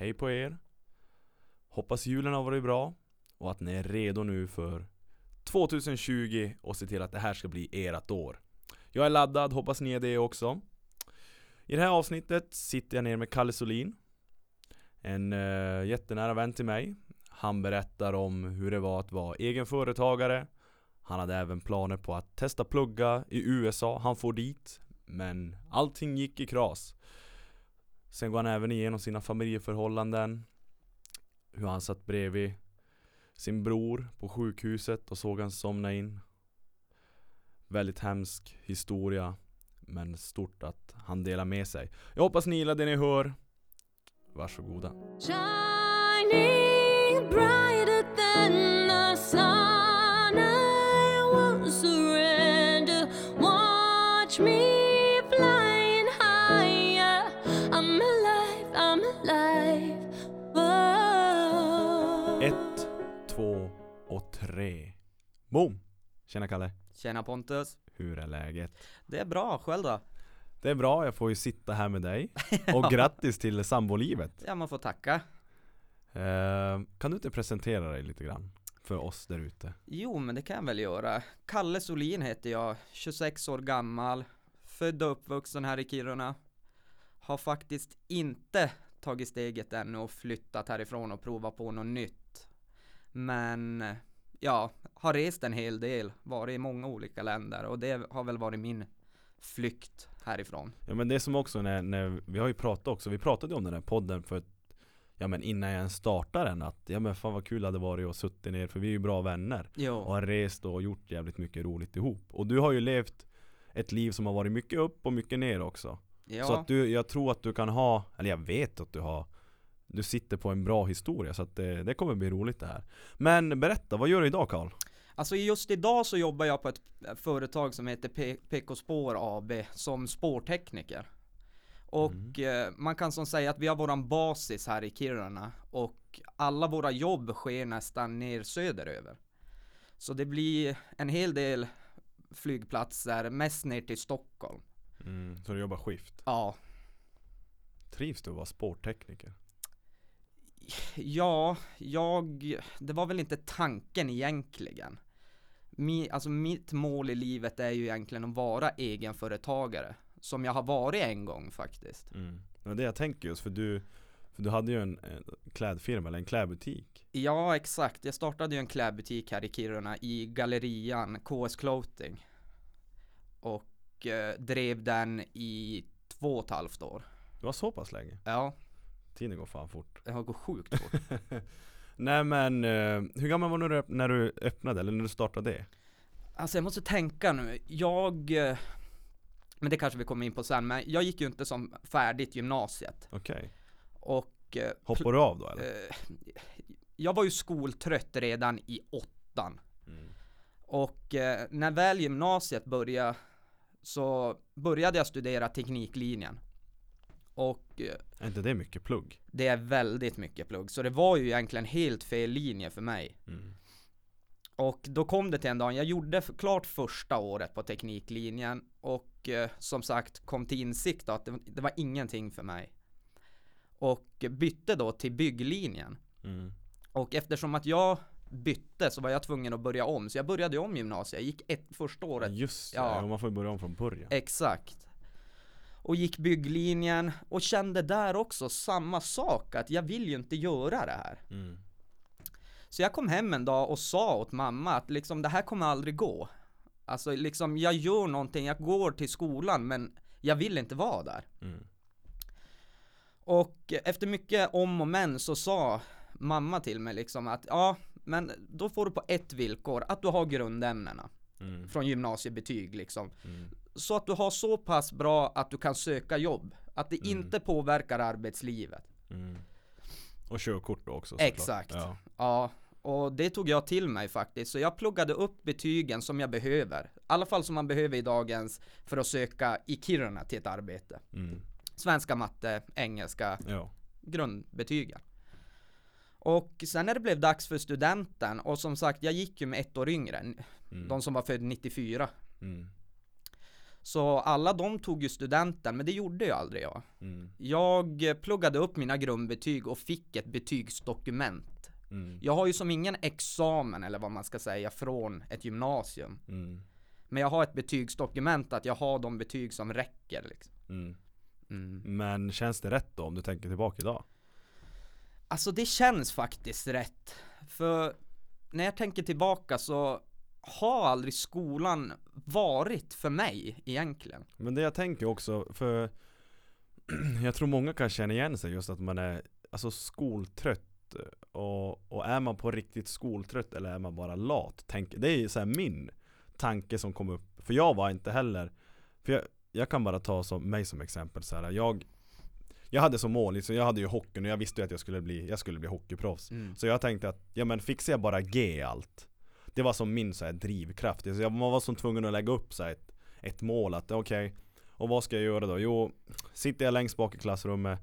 hej på er. Hoppas julen har varit bra och att ni är redo nu för 2020 och se till att det här ska bli ert år. Jag är laddad, hoppas ni är det också. I det här avsnittet sitter jag ner med Kalle Solin. En uh, jättenära vän till mig. Han berättar om hur det var att vara egen företagare. Han hade även planer på att testa plugga i USA. Han får dit. Men allting gick i kras. Sen går han även igenom sina familjeförhållanden. Hur han satt bredvid sin bror på sjukhuset och såg han somna in. Väldigt hemsk historia. Men stort att han delar med sig. Jag hoppas ni gillar det ni hör. Varsågoda. Shining bright Boom! Tjena Kalle! Tjena Pontus! Hur är läget? Det är bra, själv då? Det är bra, jag får ju sitta här med dig Och grattis till sambolivet Ja, man får tacka eh, Kan du inte presentera dig lite grann? För oss där ute Jo, men det kan jag väl göra Kalle Solin heter jag, 26 år gammal Född och uppvuxen här i Kiruna Har faktiskt inte tagit steget ännu och flyttat härifrån och provat på något nytt Men ja, har rest en hel del, varit i många olika länder och det har väl varit min flykt härifrån. Ja men det som också när, när vi har ju pratat också, vi pratade om den här podden för Ja men innan jag ens startade den att Ja men fan vad kul det hade varit att suttit ner för vi är ju bra vänner jo. Och har rest och gjort jävligt mycket roligt ihop Och du har ju levt ett liv som har varit mycket upp och mycket ner också ja. Så att du, jag tror att du kan ha, eller jag vet att du har Du sitter på en bra historia så att det, det kommer bli roligt det här Men berätta, vad gör du idag Karl? Alltså just idag så jobbar jag på ett företag som heter PK Spår AB som spårtekniker. Och mm. eh, man kan som säga att vi har våran basis här i Kiruna och alla våra jobb sker nästan ner söderöver. Så det blir en hel del flygplatser, mest ner till Stockholm. Mm, så du jobbar skift? Ja. Trivs du att vara spårtekniker? Ja, jag, det var väl inte tanken egentligen. Mi, alltså mitt mål i livet är ju egentligen att vara egenföretagare. Som jag har varit en gång faktiskt. Mm. Det är det jag tänker just för du för du hade ju en, en klädfirma eller en klädbutik. Ja exakt, jag startade ju en klädbutik här i Kiruna i gallerian KS Clothing. Och eh, drev den i två och ett halvt år. Det var så pass länge? Ja. Tiden går fan fort. Det gått sjukt fort. Nej men, eh, hur gammal var du när du öppnade eller när du startade det? Alltså jag måste tänka nu, jag eh, Men det kanske vi kommer in på sen, men jag gick ju inte som färdigt gymnasiet Okej okay. Och eh, Hoppade du av då eller? Jag var ju skoltrött redan i åttan mm. Och när väl gymnasiet började Så började jag studera tekniklinjen och Är inte det mycket plugg? Det är väldigt mycket plugg, så det var ju egentligen helt fel linje för mig. Mm. Och då kom det till en dag, jag gjorde klart första året på tekniklinjen och eh, som sagt kom till insikt att det, det, var ingenting för mig. Och bytte då till bygglinjen. Mm. Och eftersom att jag bytte så var jag tvungen att börja om, så jag började om gymnasiet, jag gick ett första året. Just det, ja, man får ju börja om från början. Exakt och gick bygglinjen och kände där också samma sak att jag vill ju inte göra det här. Mm. Så jag kom hem en dag och sa åt mamma att liksom det här kommer aldrig gå. Alltså liksom jag gör någonting, jag går till skolan men jag vill inte vara där. Mm. Och efter mycket om och men så sa mamma till mig liksom att ja, men då får du på ett villkor, att du har grundämnena. Mm. Från gymnasiebetyg liksom. Mm så att du har så pass bra att du kan söka jobb. Att det mm. inte påverkar arbetslivet. Mm. Och körkort då också Exakt. Ja. ja. Och det tog jag till mig faktiskt. Så jag pluggade upp betygen som jag behöver. I alla fall som man behöver i dagens för att söka i Kiruna till ett arbete. Mm. Svenska, matte, engelska, ja. grundbetygen. Och sen när det blev dags för studenten, och som sagt jag gick ju med ett år yngre, mm. de som var född 94. Mm Så alla de tog ju studenten, men det gjorde ju aldrig jag. Mm. Jag pluggade upp mina grundbetyg och fick ett betygsdokument. Mm. Jag har ju som ingen examen eller vad man ska säga från ett gymnasium. Mm. Men jag har ett betygsdokument att jag har de betyg som räcker liksom. Mm. Mm. Men känns det rätt då om du tänker tillbaka idag? Alltså det känns faktiskt rätt. För när jag tänker tillbaka så har aldrig skolan varit för mig egentligen. Men det jag tänker också, för jag tror många kan känna igen sig just att man är alltså skoltrött och, och är man på riktigt skoltrött eller är man bara lat? Tänk, det är så min tanke som kom upp, för jag var inte heller För jag, jag kan bara ta som, mig som exempel så här. jag Jag hade som mål, liksom, jag hade ju hockeyn och jag visste ju att jag skulle bli, jag skulle bli hockeyproffs Mm. Så jag tänkte att, ja men fixar jag bara G allt Det var som min så här, drivkraft, alltså jag var som tvungen att lägga upp så här, ett, ett mål att okej Och vad ska jag göra då? Jo, sitter jag längst bak i klassrummet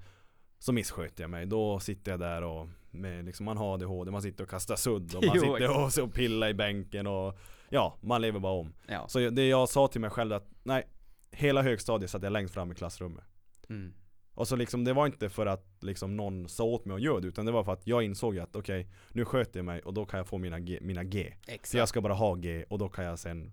Så missköter jag mig, då sitter jag där och med, liksom, man har ADHD, man sitter och kastar sudd och man Jo, sitter och, så och pillar i bänken och Ja, man lever bara om Ja. Så det jag sa till mig själv att, nej Hela högstadiet satt jag längst fram i klassrummet Mm. Och så liksom, det var inte för att liksom någon sa åt mig att göra det utan det var för att jag insåg att okej, nu sköter jag mig och då kan jag få mina G, mina G. Exakt. Så jag ska bara ha G och då kan jag sen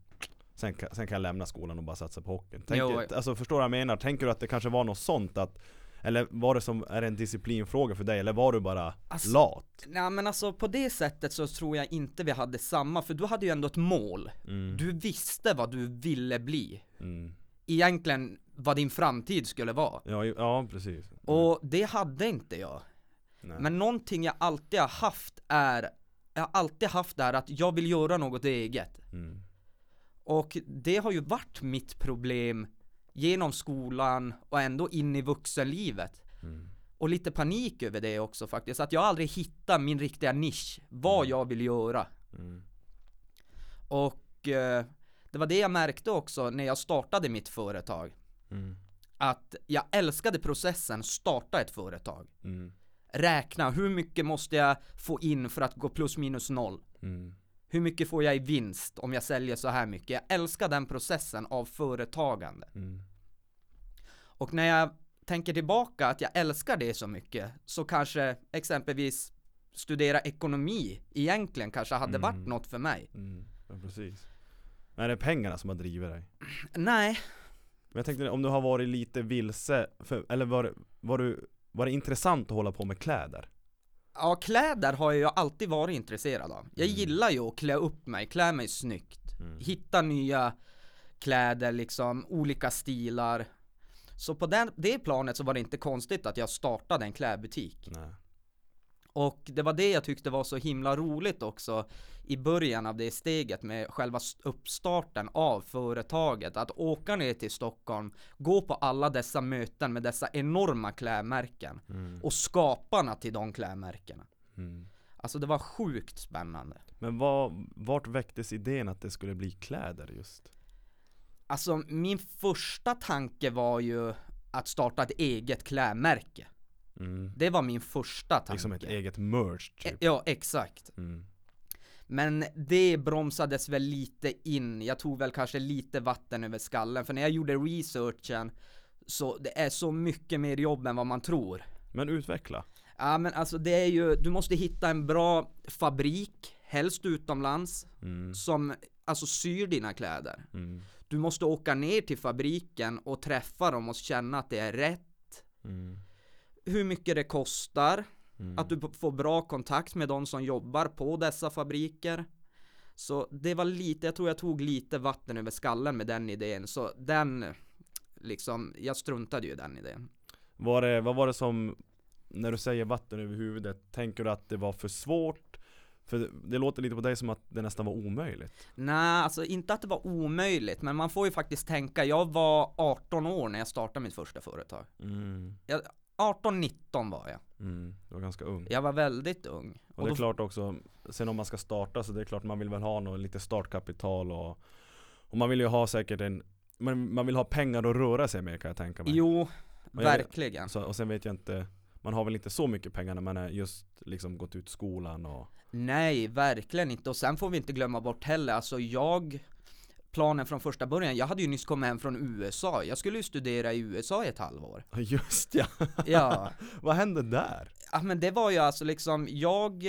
Sen sen kan jag lämna skolan och bara satsa på hockeyn. Jo. Tänker, alltså förstår du vad jag menar? Tänker du att det kanske var något sånt att Eller var det som, är det en disciplinfråga för dig eller var du bara Alltså- lat? Nej men alltså på det sättet så tror jag inte vi hade samma, för du hade ju ändå ett mål. Mm, Du visste vad du ville bli. mm. Egentligen vad din framtid skulle vara. Ja, ja precis. Mm, Och det hade inte jag. nej. Men någonting jag alltid har haft är, jag har alltid haft det här att jag vill göra något eget. Mm, Och det har ju varit mitt problem genom skolan och ändå in i vuxenlivet. mm, Och lite panik över det också faktiskt, att jag aldrig hittar min riktiga nisch, vad jag vill göra. mm, Och eh, det var det jag märkte också när jag startade mitt företag. Mm, Att jag älskade processen starta ett företag. mm, Räkna, hur mycket måste jag få in för att gå plus minus noll? mm, Hur mycket får jag i vinst om jag säljer så här mycket? Jag älskar den processen av företagande. mm, Och när jag tänker tillbaka att jag älskar det så mycket så kanske exempelvis studera ekonomi egentligen kanske hade varit Mm. något för mig. mm, ja precis. Är det pengarna som har drivit dig? Nej, Men jag tänkte om du har varit lite vilse, för, eller var, var, du, var det intressant att hålla på med kläder? ja kläder har jag ju alltid varit intresserad av. Jag Mm. gillar ju att klä upp mig, klä mig snyggt. Mm. Hitta nya kläder liksom, olika stilar. Så på den, det planet så var det inte konstigt att jag startade en klädbutik. Nej. Och det var det jag tyckte var så himla roligt också i början av det steget med själva uppstarten av företaget. Att åka ner till Stockholm, gå på alla dessa möten med dessa enorma klädmärken Mm. och skaparna till de klädmärkena. Mm. Alltså det var sjukt spännande. Men vad, vart väcktes idén att det skulle bli kläder just? Alltså min första tanke var ju att starta ett eget klädmärke. Mm. Det var min första tanke. Liksom ett eget merch E- typ? Ja, exakt. Mm. Men det bromsades väl lite in, jag tog väl kanske lite vatten över skallen, för när jag gjorde researchen så det är så mycket mer jobb än vad man tror. Men utveckla? Ja men alltså det är ju, du måste hitta en bra fabrik, helst utomlands, Mm. som alltså syr dina kläder. Mm. Du måste åka ner till fabriken och träffa dem och känna att det är rätt. Mm. Hur mycket det kostar, Mm. att du får bra kontakt med de som jobbar på dessa fabriker. Så det var lite, jag tror jag tog lite vatten över skallen med den idén, så den liksom, jag struntade ju i den idén. Var det, vad var det som, när du säger vatten över huvudet, tänker du att det var för svårt? För det, det låter lite på dig som att det nästan var omöjligt. Nej, alltså inte att det var omöjligt, men man får ju faktiskt tänka, jag var 18 år när jag startade mitt första företag. Mm. Jag, 18-19 var jag. Mm. Du var ganska ung. Jag var väldigt ung. Och det är klart också, sen om man ska starta så det är klart man vill väl ha något, lite startkapital och Och man vill ju ha säkert en Man, man vill ha pengar att röra sig med kan jag tänka mig Jo, Men jag- verkligen. så, Och sen vet jag inte Man har väl inte så mycket pengar när man är just liksom gått ut skolan och Nej, verkligen inte. Och sen får vi inte glömma bort heller, alltså jag planen från första början. Jag hade ju nyss kommit hem från USA. Jag skulle ju studera i USA i ett halvår. Just ja. Ja, Vad hände där? ja men det var ju alltså liksom, jag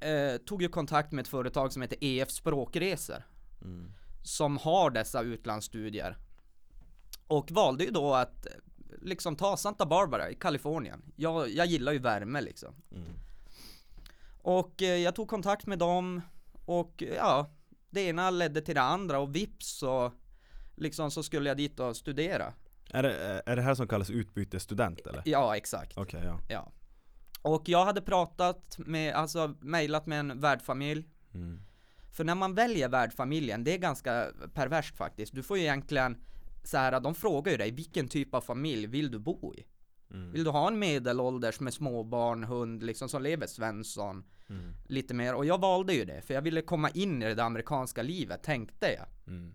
eh, tog ju kontakt med ett företag som heter EF Språkresor. Mm. Som har dessa utlandsstudier. Och valde ju då att eh, liksom ta Santa Barbara i Kalifornien. Jag, jag gillar ju värme liksom. Mm. Och eh, jag tog kontakt med dem och ja, det ena ledde till det andra och vips så liksom så skulle jag dit och studera. Är, det, är det här som kallas utbytesstudent eller? Ja, exakt. Okej, ja. Ja. Och jag hade pratat med, alltså mejlat med en värdfamilj. Mm. För när man väljer värdfamiljen, det är ganska perverst faktiskt. Du får ju egentligen så här, de frågar ju dig vilken typ av familj vill du bo i? Mm. Vill du ha en medelålders med småbarn, hund liksom som lever Svensson? Mm. Lite mer, och jag valde ju det för jag ville komma in i det amerikanska livet tänkte jag. Mm.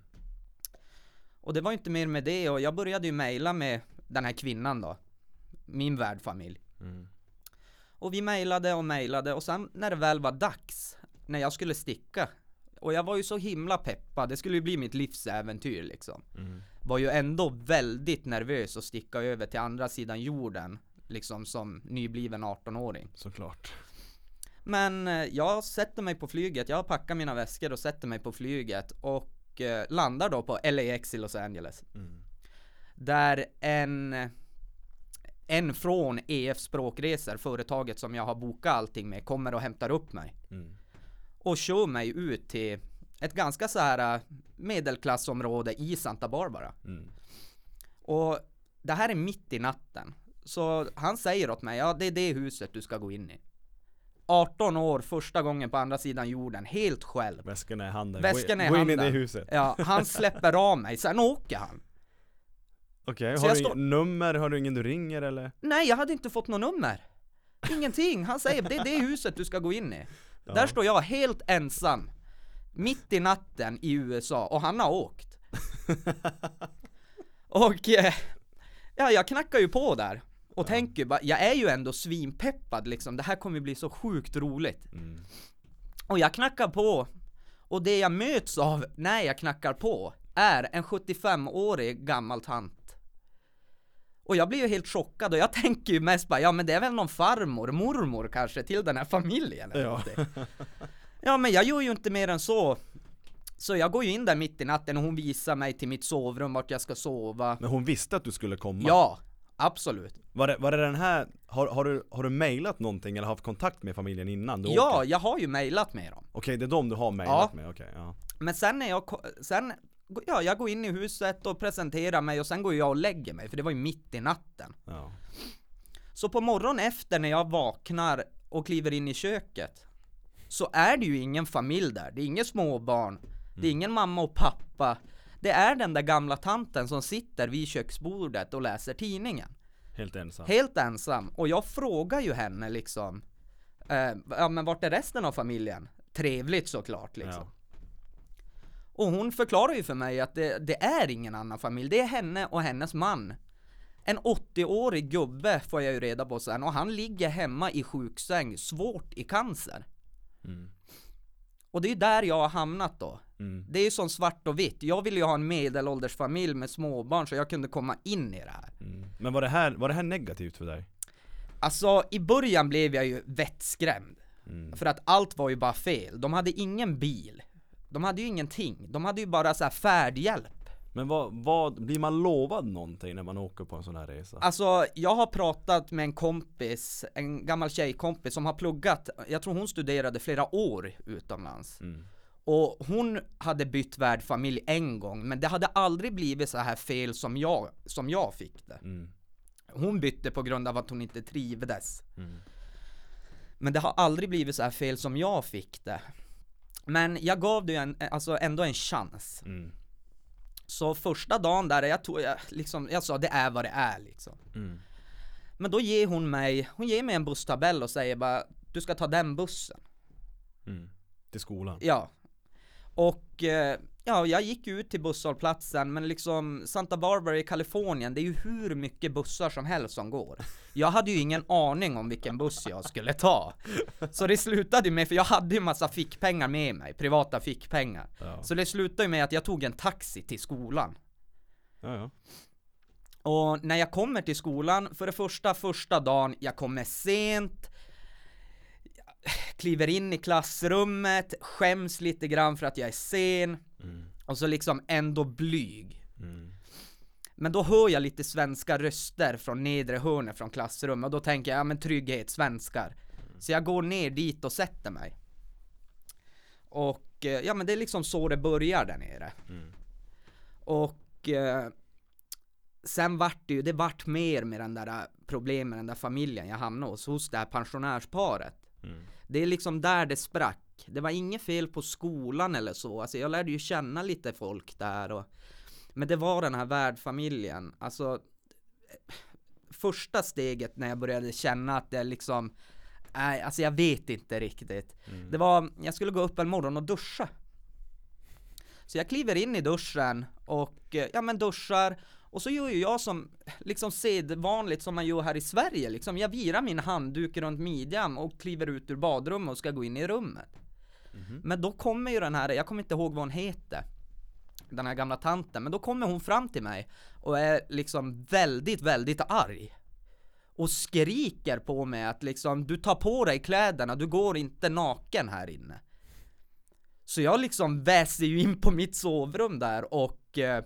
Och det var ju inte mer med det och jag började ju mejla med den här kvinnan då. Min värdfamilj. Mm. Och vi mejlade och mejlade och sen när det väl var dags, när jag skulle sticka. Och jag var ju så himla peppad, det skulle ju bli mitt livsäventyr liksom. Mm. Var ju ändå väldigt nervös att sticka över till andra sidan jorden. Liksom som nybliven 18-åring. Såklart. Men eh, jag sätter mig på flyget, jag packar mina väskor och sätter mig på flyget och eh, landar då på LAX i Los Angeles. Mm. Där en en från EF Språkresor, företaget som jag har bokat allting med, kommer och hämtar upp mig. Mm. Och kör mig ut till ett ganska så här eh, medelklassområde i Santa Barbara. Mm. Och det här är mitt i natten. Så han säger åt mig, ja det är det huset du ska gå in i. 18 år, första gången på andra sidan jorden, helt själv. Väskorna i handen. Väskorna i Gå in i handen. det huset. Ja, han släpper av mig, sen åker han. Okej, Så har du nummer? Har du ingen du ringer eller? Nej, jag hade inte fått något nummer. Ingenting. Han säger, det är det huset du ska gå in i. Ja. Där står jag helt ensam. Mitt i natten i USA och han har åkt. och eh, ja, jag knackar ju på där. Och tänker bara, jag är ju ändå svinpeppad liksom. Det här kommer bli så sjukt roligt. Mm. Och jag knackar på. Och det jag möts av när jag knackar på är en 75-årig gammal tant. Och jag blir ju helt chockad och jag tänker ju mest bara, ja men det är väl någon farmor, mormor kanske till den här familjen eller Ja. Ja men jag gör ju inte mer än så. Så jag går ju in där mitt i natten och hon visar mig till mitt sovrum vart jag ska sova. Men hon visste att du skulle komma? Ja, absolut. Var det, var det den här, har, har, du, har du mailat någonting eller haft kontakt med familjen innan du Ja, åker? jag har ju mejlat med dem. Okej, det är de du har mailat Ja. med, okej, ja. Men sen när jag, sen, ja jag går in i huset och presenterar mig och sen går jag och lägger mig för det var ju mitt i natten. ja. Så på morgonen efter när jag vaknar och kliver in i köket så är det ju ingen familj där, det är inga småbarn, det är ingen mamma och pappa. Det är den där gamla tanten som sitter vid köksbordet och läser tidningen. Helt ensam. Helt ensam. Och jag frågar ju henne liksom, eh, ja men vart är resten av familjen? Trevligt såklart liksom. Ja. Och hon förklarar ju för mig att det, det är ingen annan familj, det är henne och hennes man. En 80-årig gubbe får jag ju reda på sen och han ligger hemma i sjuksäng, svårt i cancer. Mm. Och det är ju där jag har hamnat då. Mm. Det är ju som svart och vitt. Jag ville ju ha en medelålders familj med småbarn så jag kunde komma in i det här. Mm. Men var det, här, var det här negativt för dig? Alltså i början blev jag ju vettskrämd. Mm. För att allt var ju bara fel. De hade ingen bil. De hade ju ingenting. De hade ju bara så här färdhjälp. Men vad, vad, blir man lovad någonting när man åker på en sån här resa? Alltså, jag har pratat med en kompis, en gammal tjejkompis som har pluggat, jag tror hon studerade flera år utomlands. Mm. Och hon hade bytt värdfamilj en gång, men det hade aldrig blivit så här fel som jag, som jag fick det. Mm. Hon bytte på grund av att hon inte trivdes. Mm. Men det har aldrig blivit så här fel som jag fick det. Men jag gav det ju en, alltså ändå en chans. Mm. Så första dagen där, jag tog, jag, liksom, jag sa det är vad det är liksom. Mm. Men då ger hon mig, hon ger mig en busstabell och säger bara Du ska ta den bussen. Mm. Till skolan? Ja. Och eh, ja, jag gick ut till busshållplatsen men liksom Santa Barbara i Kalifornien, det är ju hur mycket bussar som helst som går. Jag hade ju ingen aning om vilken buss jag skulle ta. Så det slutade med, för jag hade ju massa fickpengar med mig, privata fickpengar. Ja. Så det slutade ju med att jag tog en taxi till skolan. Ja, ja. Och när jag kommer till skolan, för det första, första dagen, jag kommer sent, kliver in i klassrummet, skäms lite grann för att jag är sen, Mm. och så liksom ändå blyg. Mm. Men då hör jag lite svenska röster från nedre hörnet från klassrummet och då tänker jag, ja men trygghet, svenskar. Så jag går ner dit och sätter mig. Och eh, ja men det är liksom så det börjar där nere. Mm. Och eh, sen vart det ju, det vart mer med den där eh, problemen med den där familjen jag hamnade hos, hos det här pensionärsparet. Mm. Det är liksom där det sprack. Det var inget fel på skolan eller så, alltså jag lärde ju känna lite folk där och Men det var den här värdfamiljen, alltså Första steget när jag började känna att det liksom Nej, alltså jag vet inte riktigt. Mm. Det var, jag skulle gå upp en morgon och duscha. Så jag kliver in i duschen och, ja men duschar och så gör ju jag som, liksom sedvanligt som man gör här i Sverige liksom. Jag virar min handduk runt midjan och kliver ut ur badrummet och ska gå in i rummet. Mhm. Men då kommer ju den här, jag kommer inte ihåg vad hon heter Den här gamla tanten, men då kommer hon fram till mig och är liksom väldigt, väldigt arg och skriker på mig att liksom du tar på dig kläderna, du går inte naken här inne Så jag liksom väser ju in på mitt sovrum där och eh,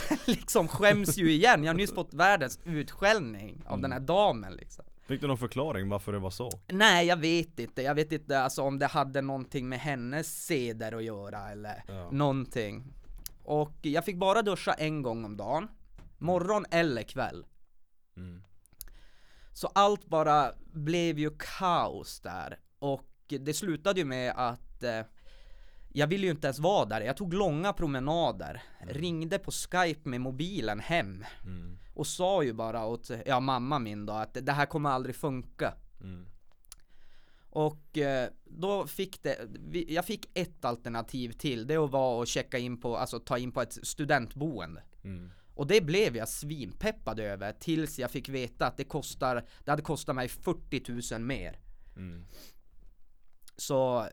liksom skäms ju igen, jag har nyss fått världens utskällning av den här damen liksom. Fick du någon förklaring varför det var så? Nej jag vet inte, jag vet inte alltså om det hade någonting med hennes seder att göra eller Ja. någonting. Och jag fick bara duscha en gång om dagen Morgon eller kväll. Mm. Så allt bara blev ju kaos där. Och det slutade ju med att eh, Jag ville ju inte ens vara där, jag tog långa promenader Ringde på skype med mobilen hem Mm. Och sa ju bara åt, ja mamma min då att det här kommer aldrig funka Mm. Och eh, då fick det, jag fick ett alternativ till, det var att checka in på, alltså ta in på ett studentboende. Mm. Och det blev jag svinpeppad över tills jag fick veta att det kostar, det hade kostat mig 40 000 mer. Mm. Så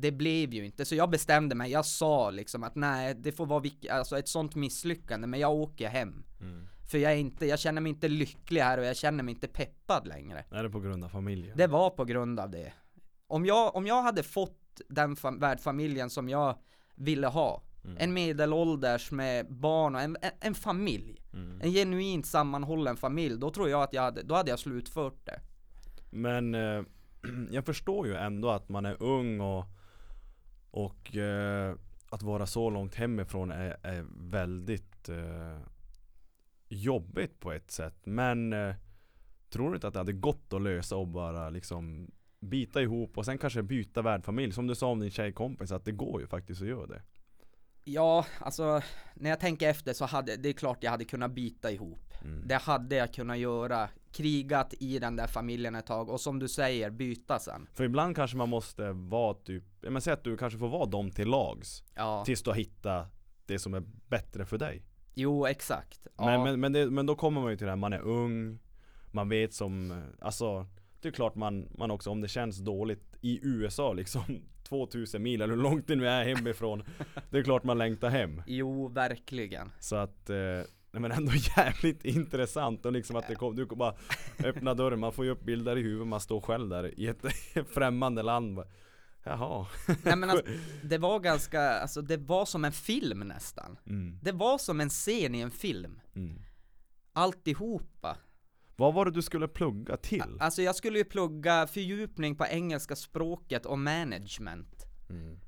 det blev ju inte, så jag bestämde mig, jag sa liksom att nej det får vara vilk- alltså ett sånt misslyckande men jag åker hem. Mm. För jag är inte, jag känner mig inte lycklig här och jag känner mig inte peppad längre. Är det på grund av familjen? Det var på grund av det. Om jag, om jag hade fått den fam- värdfamiljen som jag ville ha, Mm. en medelålders med barn och en, en, en familj, Mm. en genuint sammanhållen familj, då tror jag att jag hade, då hade jag slutfört det. Men eh, jag förstår ju ändå att man är ung och, och eh, att vara så långt hemifrån är, är väldigt eh, jobbigt på ett sätt. Men eh, tror du inte att det hade gått att lösa och bara liksom bita ihop och sen kanske byta värdfamilj? Som du sa om din tjejkompis, att det går ju faktiskt att göra det. Ja, alltså när jag tänker efter så hade, det är klart jag hade kunnat bita ihop. Mm. Det hade jag kunnat göra, krigat i den där familjen ett tag och som du säger, byta sen. För ibland kanske man måste vara typ, men säg att du kanske får vara dem till lags Ja, Tills du har hittat det som är bättre för dig jo exakt. Ja. Men, men, men, det, men då kommer man ju till det här, man är ung Man vet som, alltså Det är klart man, man också, om det känns dåligt i USA liksom 2000 mil eller hur långt det nu är hemifrån Det är klart man längtar hem Jo, verkligen. Så att eh, Nej men ändå jävligt intressant och liksom att det kom, du kan bara öppna dörren, man får ju upp bilder i huvudet, man står själv där i ett främmande land Jaha Nej men alltså, det var ganska, alltså det var som en film nästan. mm, Det var som en scen i en film. mm. Alltihopa. Vad var det du skulle plugga till? Alltså jag skulle ju plugga fördjupning på engelska språket och management. Mm.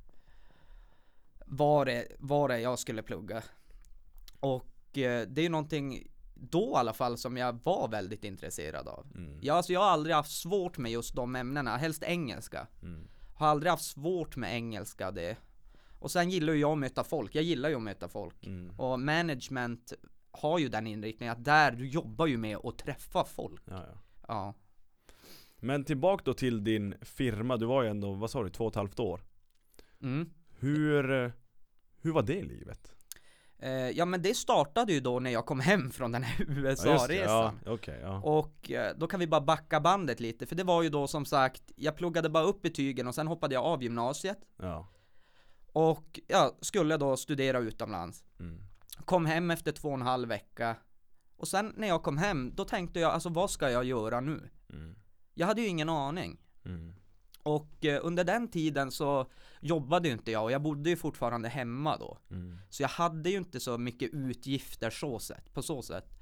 Var det, var det jag skulle plugga. Och eh, det är ju någonting då i alla fall som jag var väldigt intresserad av. Mm. Jag, alltså jag har aldrig haft svårt med just de ämnena, helst engelska. Mm. Har aldrig haft svårt med engelska det. Och sen gillar ju jag att möta folk, jag gillar ju att möta folk. Mm. Och management har ju den inriktningen att där, du jobbar ju med att träffa folk. Ja, ja. Ja. Men tillbaka då till din firma, du var ju ändå, vad sa du, två och ett halvt år? Mm. Hur, hur var det livet? Eh, ja men det startade ju då när jag kom hem från den här. USA-resan. Ja, okej, ja. Och eh, då kan vi bara backa bandet lite, för det var ju då som sagt, jag pluggade bara upp betygen och sen hoppade jag av gymnasiet. ja. Och ja, skulle då studera utomlands. Mm. Kom hem efter två och en halv vecka. Och sen när jag kom hem, då tänkte jag alltså vad ska jag göra nu? Mm. Jag hade ju ingen aning. Mm. Och eh, under den tiden så jobbade ju inte jag och jag bodde ju fortfarande hemma då. Mm. Så jag hade ju inte så mycket utgifter så sätt, på så sätt.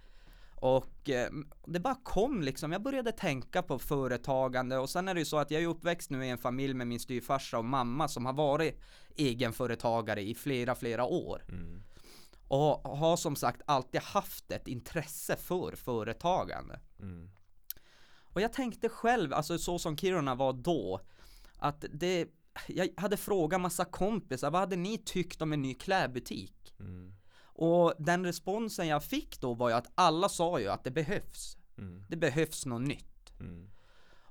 Och eh, det bara kom liksom, jag började tänka på företagande och sen är det ju så att jag är uppväxt nu i en familj med min styvfarsa och mamma som har varit egenföretagare i flera, flera år. Mm. Och har som sagt alltid haft ett intresse för företagande. Mm. Och jag tänkte själv, alltså så som Kiruna var då, att det, jag hade frågat massa kompisar, vad hade ni tyckt om en ny klädbutik? Mm. Och den responsen jag fick då var ju att alla sa ju att det behövs. Mm. Det behövs något nytt. Mm.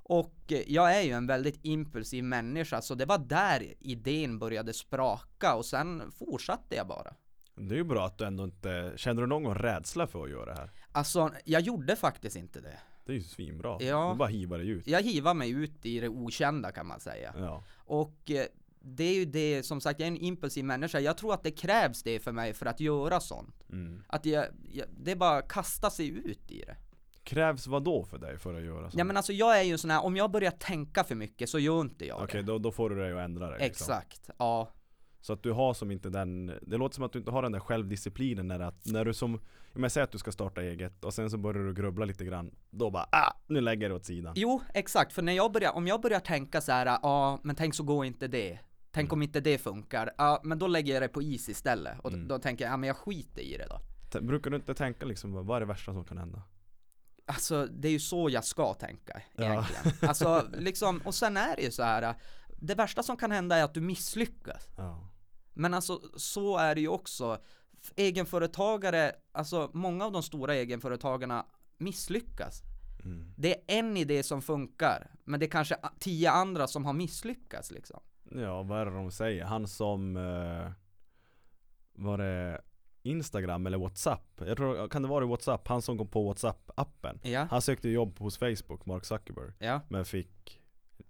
Och eh, jag är ju en väldigt impulsiv människa, så det var där idén började spraka och sen fortsatte jag bara. Det är ju bra att du ändå inte, känner du någon rädsla för att göra det här? Alltså, jag gjorde faktiskt inte det. Det är ju svinbra. Ja. Du bara hivar dig ut. Jag hivar mig ut i det okända kan man säga. Ja. Och eh, det är ju det, som sagt, jag är en impulsiv människa. Jag tror att det krävs det för mig för att göra sånt. Mm. Att jag, jag det är bara att kasta sig ut i det. Krävs vad då för dig för att göra så? Ja men alltså jag är ju en sån här, om jag börjar tänka för mycket så gör inte jag Okej, det. då, då får du dig att ändra dig. liksom. Exakt, ja. Så att du har som inte den, det låter som att du inte har den där självdisciplinen när, att, när du som, om jag säger att du ska starta eget och sen så börjar du grubbla lite grann, då bara ah, nu lägger jag det åt sidan. Jo, exakt, för när jag börjar, om jag börjar tänka så här, ja men tänk så går inte det. Tänk Mm. om inte det funkar, ja men då lägger jag det på is istället. Och Mm. då tänker jag, ja men jag skiter i det då. T- Brukar du inte tänka liksom, vad är det värsta som kan hända? Alltså det är ju så jag ska tänka Ja. egentligen. Alltså liksom, och sen är det ju så här. Det värsta som kan hända är att du misslyckas. Ja. Men alltså så är det ju också. Egenföretagare, alltså många av de stora egenföretagarna misslyckas. Mm. Det är en idé som funkar, men det är kanske tio andra som har misslyckats liksom. Ja, vad är det de säger? Han som eh, Var det Instagram eller Whatsapp? Jag tror, kan det vara Whatsapp? Han som kom på Whatsapp-appen Ja, Han sökte jobb hos Facebook, Mark Zuckerberg ja. Men fick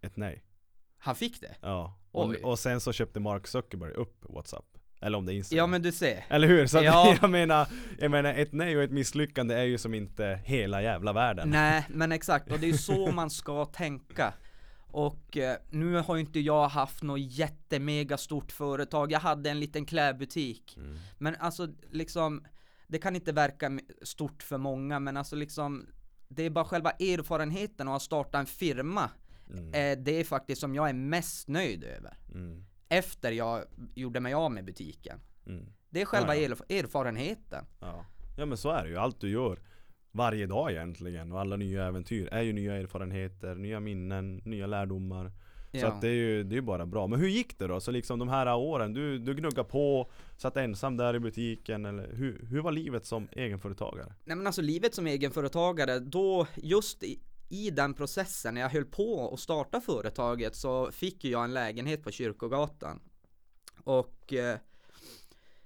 ett nej Han fick det. Ja och, och sen så köpte Mark Zuckerberg upp Whatsapp Eller om det är Instagram Ja men du ser. Eller hur? Så Ja. jag menar Jag menar ett nej och ett misslyckande är ju som inte hela jävla världen Nej, men exakt, och det är så man ska tänka. Och eh, nu har ju inte jag haft något jättemega stort företag, jag hade en liten klädbutik. Mm. Men alltså liksom, det kan inte verka stort för många, men alltså liksom, det är bara själva erfarenheten av att starta en firma, Mm. eh, det är faktiskt som jag är mest nöjd över. Mm. Efter jag gjorde mig av med butiken. Mm. Det är själva Ja, ja. erf- erfarenheten. Ja. ja men så är det ju, allt du gör varje dag egentligen och alla nya äventyr är ju nya erfarenheter, nya minnen, nya lärdomar Så Ja. att det är ju det är bara bra. Men hur gick det då? Så liksom de här åren, du, du gnuggade på, satt ensam där i butiken eller hur, hur var livet som egenföretagare? Nej men alltså livet som egenföretagare, då just i, i den processen när jag höll på att starta företaget så fick jag en lägenhet på Kyrkogatan. Och eh,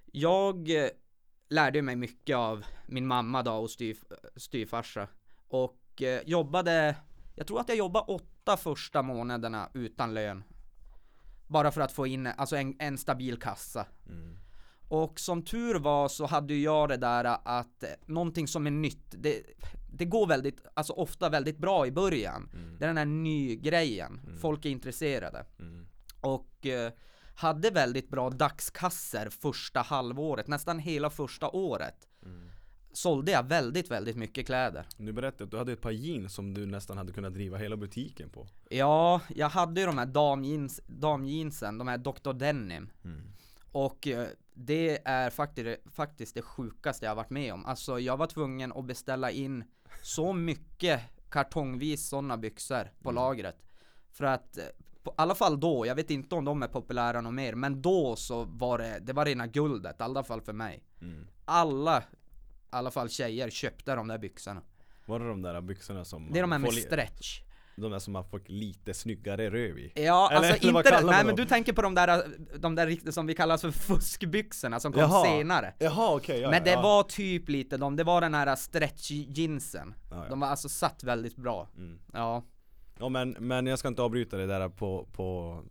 jag lärde mig mycket av min mamma då och styr, styvfarsa. Och eh, jobbade, jag tror att jag jobbade åtta första månaderna utan lön. Bara för att få in alltså en, en stabil kassa. Mm. Och som tur var så hade jag det där att eh, någonting som är nytt, det, det går väldigt, alltså ofta väldigt bra i början. Mm. Det är den här ny grejen, Mm. folk är intresserade. Mm. Och eh, hade väldigt bra dagskasser första halvåret, nästan hela första året. Mm. Sålde jag väldigt, väldigt mycket kläder. Du berättade att du hade ett par jeans som du nästan hade kunnat driva hela butiken på Ja, jag hade ju de här damjeans, damjeansen, de här Dr. Denim. mm. Och eh, det är faktiskt, faktiskt det sjukaste jag har varit med om. Alltså jag var tvungen att beställa in så mycket kartongvis sådana byxor på Mm. lagret. För att, eh, på, i alla fall då, jag vet inte om de är populära något mer, men då så var det, det var rena guldet, i alla fall för mig. Mm. Alla, i alla fall tjejer köpte de där byxorna. Var det de där byxorna som Det är de här med stretch. De där som man får lite snyggare röv i. Ja, Eller- alltså eller inte, man nej men du tänker på de där, de där som vi kallar för fuskbyxorna som kom Jaha. senare. Jaha okej, ja, men det ja. var typ lite de, det var den här stretch jeansen. Ja, ja. De var alltså satt väldigt bra. Mm. Ja. Ja men, men jag ska inte avbryta det där på, på,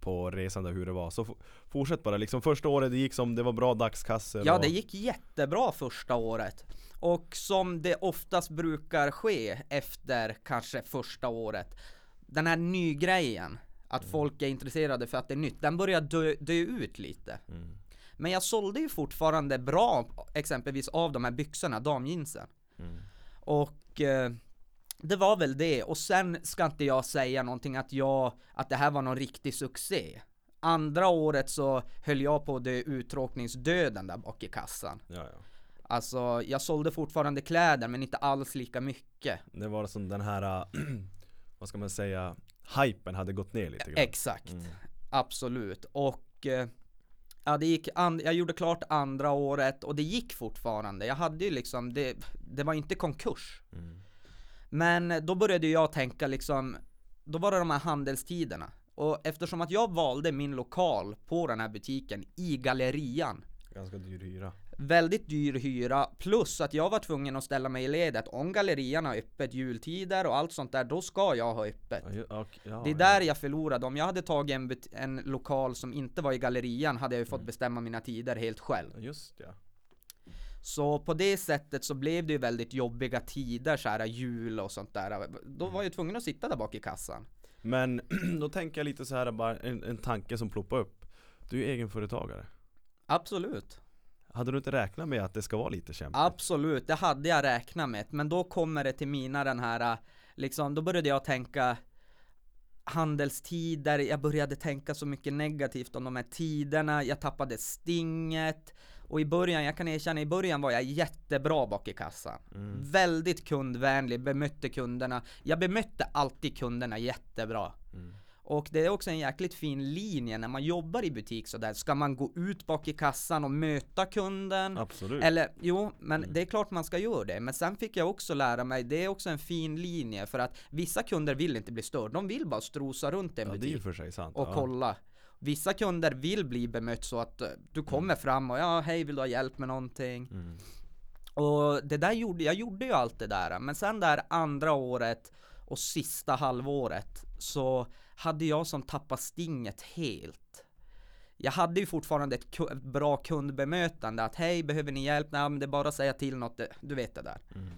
på resan där hur det var. Så fortsätt bara liksom. Första året det gick som, det var bra dagskassor Ja, och, det gick jättebra första året. Och som det oftast brukar ske efter kanske första året, den här nygrejen, att Mm. folk är intresserade för att det är nytt, den börjar dö, dö ut lite. Mm. Men jag sålde ju fortfarande bra, exempelvis av de här byxorna, damjeansen. Mm. Och eh, det var väl det, och sen ska inte jag säga någonting att jag, att det här var någon riktig succé. Andra året så höll jag på dö uttråkningsdöden där bak i kassan. Ja, ja. Alltså, jag sålde fortfarande kläder men inte alls lika mycket. Det var som den här, vad ska man säga, hypen hade gått ner lite grann. Exakt, Mm. absolut. Och eh, ja, det gick jag gjorde klart andra året och det gick fortfarande. Jag hade ju liksom, det, det var inte konkurs. Mm. Men då började jag tänka liksom, då var det de här handelstiderna. Och eftersom att jag valde min lokal på den här butiken i gallerian, Ganska dyr hyra. väldigt dyr hyra, plus att jag var tvungen att ställa mig i ledet. Om gallerian har öppet jultider och allt sånt där, då ska jag ha öppet. Ja, ja, Det är ja. där jag förlorade. Om jag hade tagit en, en lokal som inte var i gallerian hade jag ju Mm. fått bestämma mina tider helt själv. Ja, Just ja. Så på det sättet så blev det ju väldigt jobbiga tider så här jul och sånt där. Då var jag ju tvungen att sitta där bak i kassan. Men då tänker jag lite så här bara en, en tanke som ploppar upp. Du är egenföretagare. Absolut. Hade du inte räknat med att det ska vara lite kämpigt? Absolut, det hade jag räknat med. Men då kommer det till mina den här, liksom, då började jag tänka handelstider, jag började tänka så mycket negativt om de här tiderna, jag tappade stinget. Och i början, jag kan erkänna, i början var jag jättebra bak i kassan. Mm. Väldigt kundvänlig, bemötte kunderna. Jag bemötte alltid kunderna jättebra. Mm. Och det är också en jäkligt fin linje när man jobbar i butik sådär. Ska man gå ut bak i kassan och möta kunden? Absolut. Eller jo, men Mm. det är klart man ska göra det. Men sen fick jag också lära mig, det är också en fin linje för att vissa kunder vill inte bli störda. De vill bara strosa runt en ja, butik och ja. kolla. Vissa kunder vill bli bemött så att eh, du kommer fram och ja, hej vill du ha hjälp med någonting? Mm. Och det där gjorde, jag gjorde ju allt det där. Men sen där andra året och sista halvåret så hade jag som tappat stinget helt. Jag hade ju fortfarande ett, bra kundbemötande att hej, behöver ni hjälp? Nej, men det är bara att säga till något, det- du vet det där. Mm.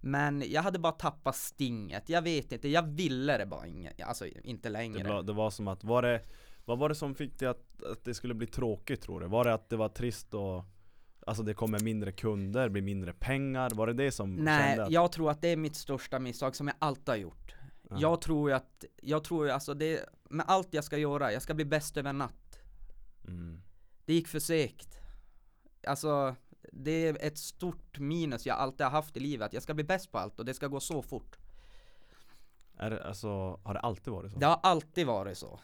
Men jag hade bara tappat stinget, jag vet inte, jag ville det bara inget, alltså inte Det, längre. var, det var som att, var det, vad var det som fick dig att, att det skulle bli tråkigt tror du? Var det att det var trist och Alltså det kommer mindre kunder, blir mindre pengar, var det det som Nej, att, jag tror att det är mitt största misstag som jag alltid har gjort. Ja. Jag tror ju att, jag tror ju alltså det, med allt jag ska göra, jag ska bli bäst över en natt. mm. Det gick för segt. Alltså, det är ett stort minus jag alltid har haft i livet. Jag ska bli bäst på allt och det ska gå så fort. Är det, alltså, har det alltid varit så? Det har alltid varit så.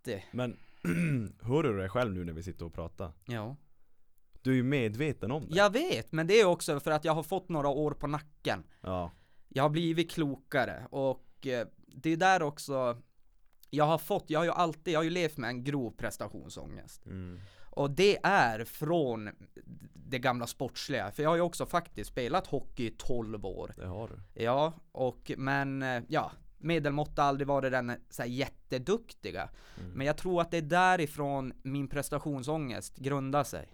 Alltid. Men hör du dig själv nu när vi sitter och pratar? Ja. Du är ju medveten om det Jag vet, men det är också för att jag har fått några år på nacken. Ja, Jag har blivit klokare och eh, det är där också jag har fått, jag har ju alltid, jag har ju levt med en grov prestationsångest. mm. Och det är från det gamla sportsliga, för jag har ju också faktiskt spelat hockey i 12 år. det har du Ja, och men eh, ja, medelmått har aldrig varit den så här jätteduktiga. Mm. Men jag tror att det är därifrån min prestationsångest grundar sig.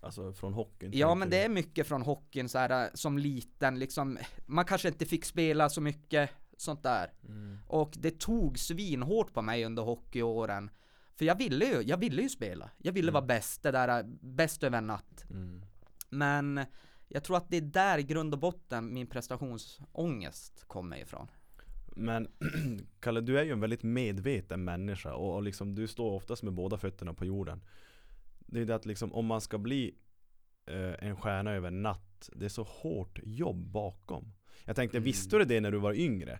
Alltså från hockeyn Ja men det är mycket från hockeyn så här, eh, som liten liksom, man kanske inte fick spela så mycket sånt där. mm. Och det tog svinhårt på mig under hockeyåren. För jag ville ju, jag ville ju spela. Jag ville Mm. vara bäst, det där, eh, bäst över en natt. Mm. Men jag tror att det är där i grund och botten min prestationsångest kommer ifrån. Men Kalle, du är ju en väldigt medveten människa och, och liksom, du står oftast med båda fötterna på jorden. Det är det att liksom, om man ska bli eh, en stjärna över en natt, det är så hårt jobb bakom. Jag tänkte, Mm. visste du det när du var yngre?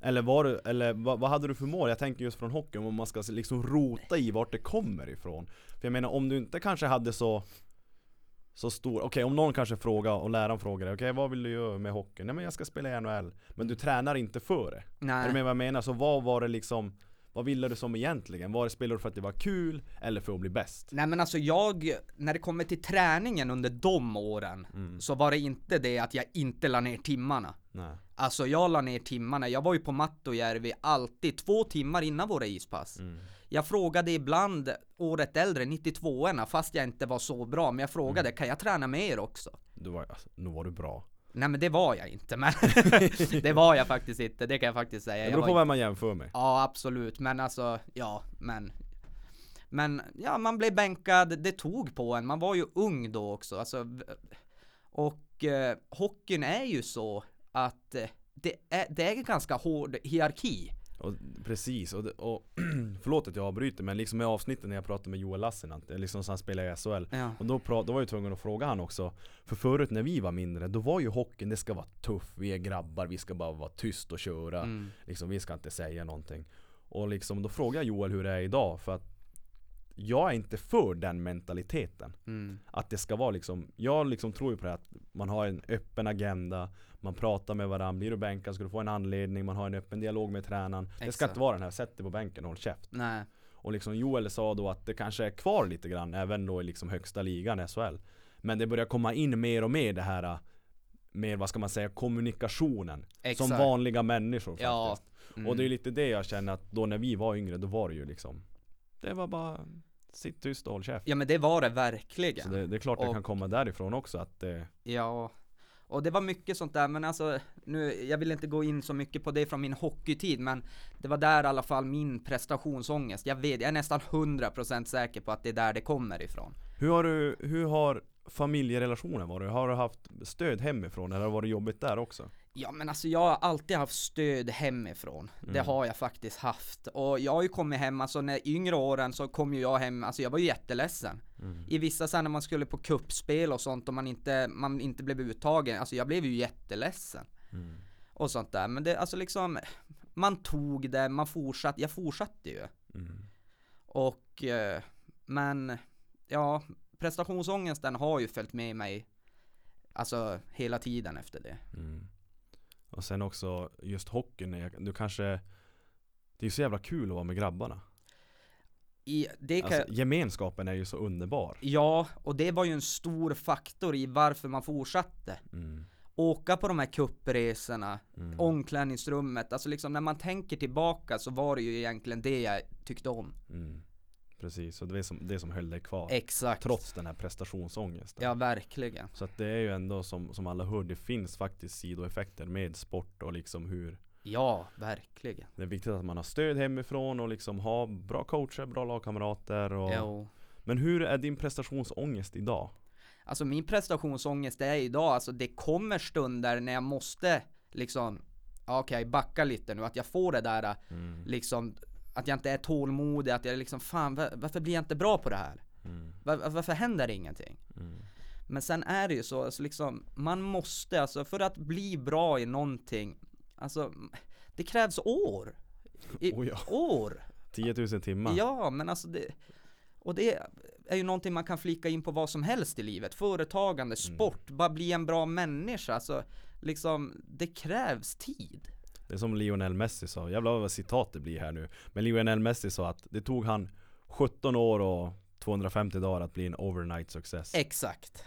Eller, var du, eller vad, vad hade du för mål? Jag tänker just från hockeyn, om man ska liksom rota i vart det kommer ifrån. För jag menar, om du inte kanske hade så så stor, okej om någon kanske frågar och läraren frågar dig, okej vad vill du göra med hockeyn? Nej men jag ska spela i NHL Men du tränar inte för det Är du Nej. med vad jag menar? Så vad var det liksom Vad ville du som egentligen? Var det spelade du för att det var kul? Eller för att bli bäst? Nej men alltså jag, när det kommer till träningen under de åren, Mm. så var det inte det att jag inte la ner timmarna. Nej Alltså jag la ner timmarna, jag var ju på Mattojärvi alltid två timmar innan våra ispass. mm. Jag frågade ibland året äldre, 92orna, fast jag inte var så bra, men jag frågade Mm. kan jag träna med er också? Du var, alltså, nu var du bra Nej men det var jag inte, men det var jag faktiskt inte, det kan jag faktiskt säga. Det Jag beror på vem man jämför med Ja absolut, men alltså, ja, men Men, ja man blev bänkad, det tog på en, man var ju ung då också, alltså Och eh, hockeyn är ju så att eh, det är, det är en ganska hård hierarki och, Precis, och, och förlåt att jag avbryter men liksom i avsnittet när jag pratade med Joel Lassinantti, liksom så han spelar i SHL Ja, Och då, pra- då var jag tvungen att fråga han också. För förut när vi var mindre, då var ju hockeyn, det ska vara tuff, vi är grabbar, vi ska bara vara tyst och köra. Mm, Liksom vi ska inte säga någonting. Och liksom då frågar jag Joel hur det är idag för att Jag är inte för den mentaliteten. Mm, Att det ska vara liksom Jag liksom tror ju på det att man har en öppen agenda Man pratar med varandra, blir du bänkad ska du få en anledning Man har en öppen dialog med tränaren. Det ska Exakt. inte vara den här, sätt dig på bänken och håll käft. Nej, och liksom Joel sa då att det kanske är kvar lite grann även då i liksom högsta ligan SHL Men det börjar komma in mer och mer det här Mer vad ska man säga kommunikationen. Exakt. Som vanliga människor faktiskt Ja, mm, Och det är lite det jag känner att då när vi var yngre då var det ju liksom Det var bara Sitt tyst och håll käft Ja men det var det verkligen Så det, det är klart det Och- kan komma därifrån också att det Ja, och det var mycket sånt där, men alltså nu, jag vill inte gå in så mycket på det från min hockeytid, men det var där i alla fall min prestationsångest. Jag vet, jag är nästan 100% säker på att det är där det kommer ifrån. Hur har du, hur har familjerelationen varit? Har du haft stöd hemifrån eller har det varit jobbigt där också? Ja men alltså jag har alltid haft stöd hemifrån. Det Mm. har jag faktiskt haft. Och jag har ju kommit hem, alltså när yngre åren så kom ju jag hem, alltså jag var ju jätteledsen. Mm. I vissa sen när man skulle på kuppspel och sånt och man inte, man inte blev uttagen, alltså jag blev ju jätteledsen. Mm. och sånt där. Men det, alltså liksom, man tog det, man fortsatte, jag fortsatte ju. Mm. Och, eh, men, ja, prestationsångesten har ju följt med mig, alltså hela tiden efter det. Och sen också just hockeyn, du kanske Det är ju så jävla kul att vara med grabbarna I, det kan, Alltså gemenskapen är ju så underbar ja, och det var ju en stor faktor i varför man fortsatte. mm. Åka på de här kuppresorna, Mm. omklädningsrummet, alltså liksom när man tänker tillbaka så var det ju egentligen det jag tyckte om. Mm. Precis, och det är som, det som höll dig kvar Exakt. Trots den här prestationsångesten Ja, verkligen. Så att det är ju ändå som, som alla hör, det finns faktiskt sidoeffekter med sport och liksom hur Ja, verkligen. Det är viktigt att man har stöd hemifrån och liksom har bra coacher, bra lagkamrater och Jo. Men hur är din prestationsångest idag? Alltså min prestationsångest är idag, alltså det kommer stunder när jag måste liksom, okej backa lite nu, att jag får det där Mm. liksom, att jag inte är tålmodig, att jag liksom, fan va- varför blir jag inte bra på det här? Mm. Va- varför händer det ingenting? Mm. Men sen är det ju så, alltså liksom, man måste, alltså för att bli bra i någonting, alltså det krävs år. I, Oh ja. År! 10 000 timmar Ja, men alltså det Och det är ju någonting man kan flika in på vad som helst i livet Företagande, sport, bara bli en bra människa Alltså liksom, det krävs tid Det är som Lionel Messi sa, jävlar vad citat det blir här nu. Men Lionel Messi sa att det tog han 17 år och 250 dagar att bli en overnight success. Exakt.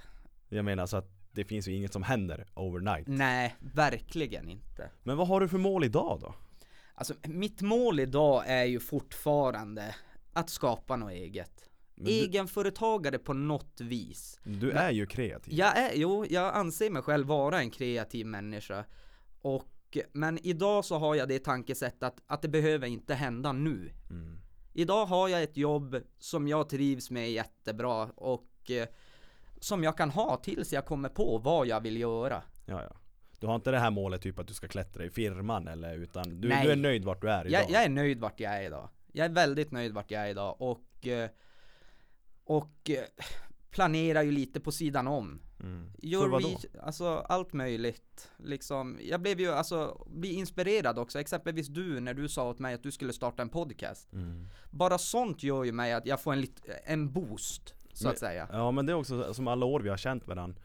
Jag menar så att det finns ju inget som händer overnight. Nej, verkligen inte. Men vad har du för mål idag då? Alltså mitt mål idag är ju fortfarande att skapa något eget. Men du, Egenföretagare på något vis. Du är ju kreativ. Jag är, jo, jag anser mig själv vara en kreativ människa. Och, men idag så har jag det tankesättet att, att det behöver inte hända nu. mm. Idag har jag ett jobb som jag trivs med jättebra och eh, som jag kan ha tills jag kommer på vad jag vill göra. Ja ja Du har inte det här målet typ att du ska klättra i firman eller utan du, Nej. du är nöjd vart du är idag? Jag, jag är nöjd vart jag är idag. Jag är väldigt nöjd vart jag är idag och, och planerar ju lite på sidan om. Mm. Gör För vadå? re- alltså allt möjligt. Liksom, jag blev ju alltså, bli inspirerad också. Exempelvis du när du sa åt mig att du skulle starta en podcast. Mm. Bara sånt gör ju mig att jag får en, lit, en boost. så Men- att säga. Ja men det är också som alla år vi har känt varandra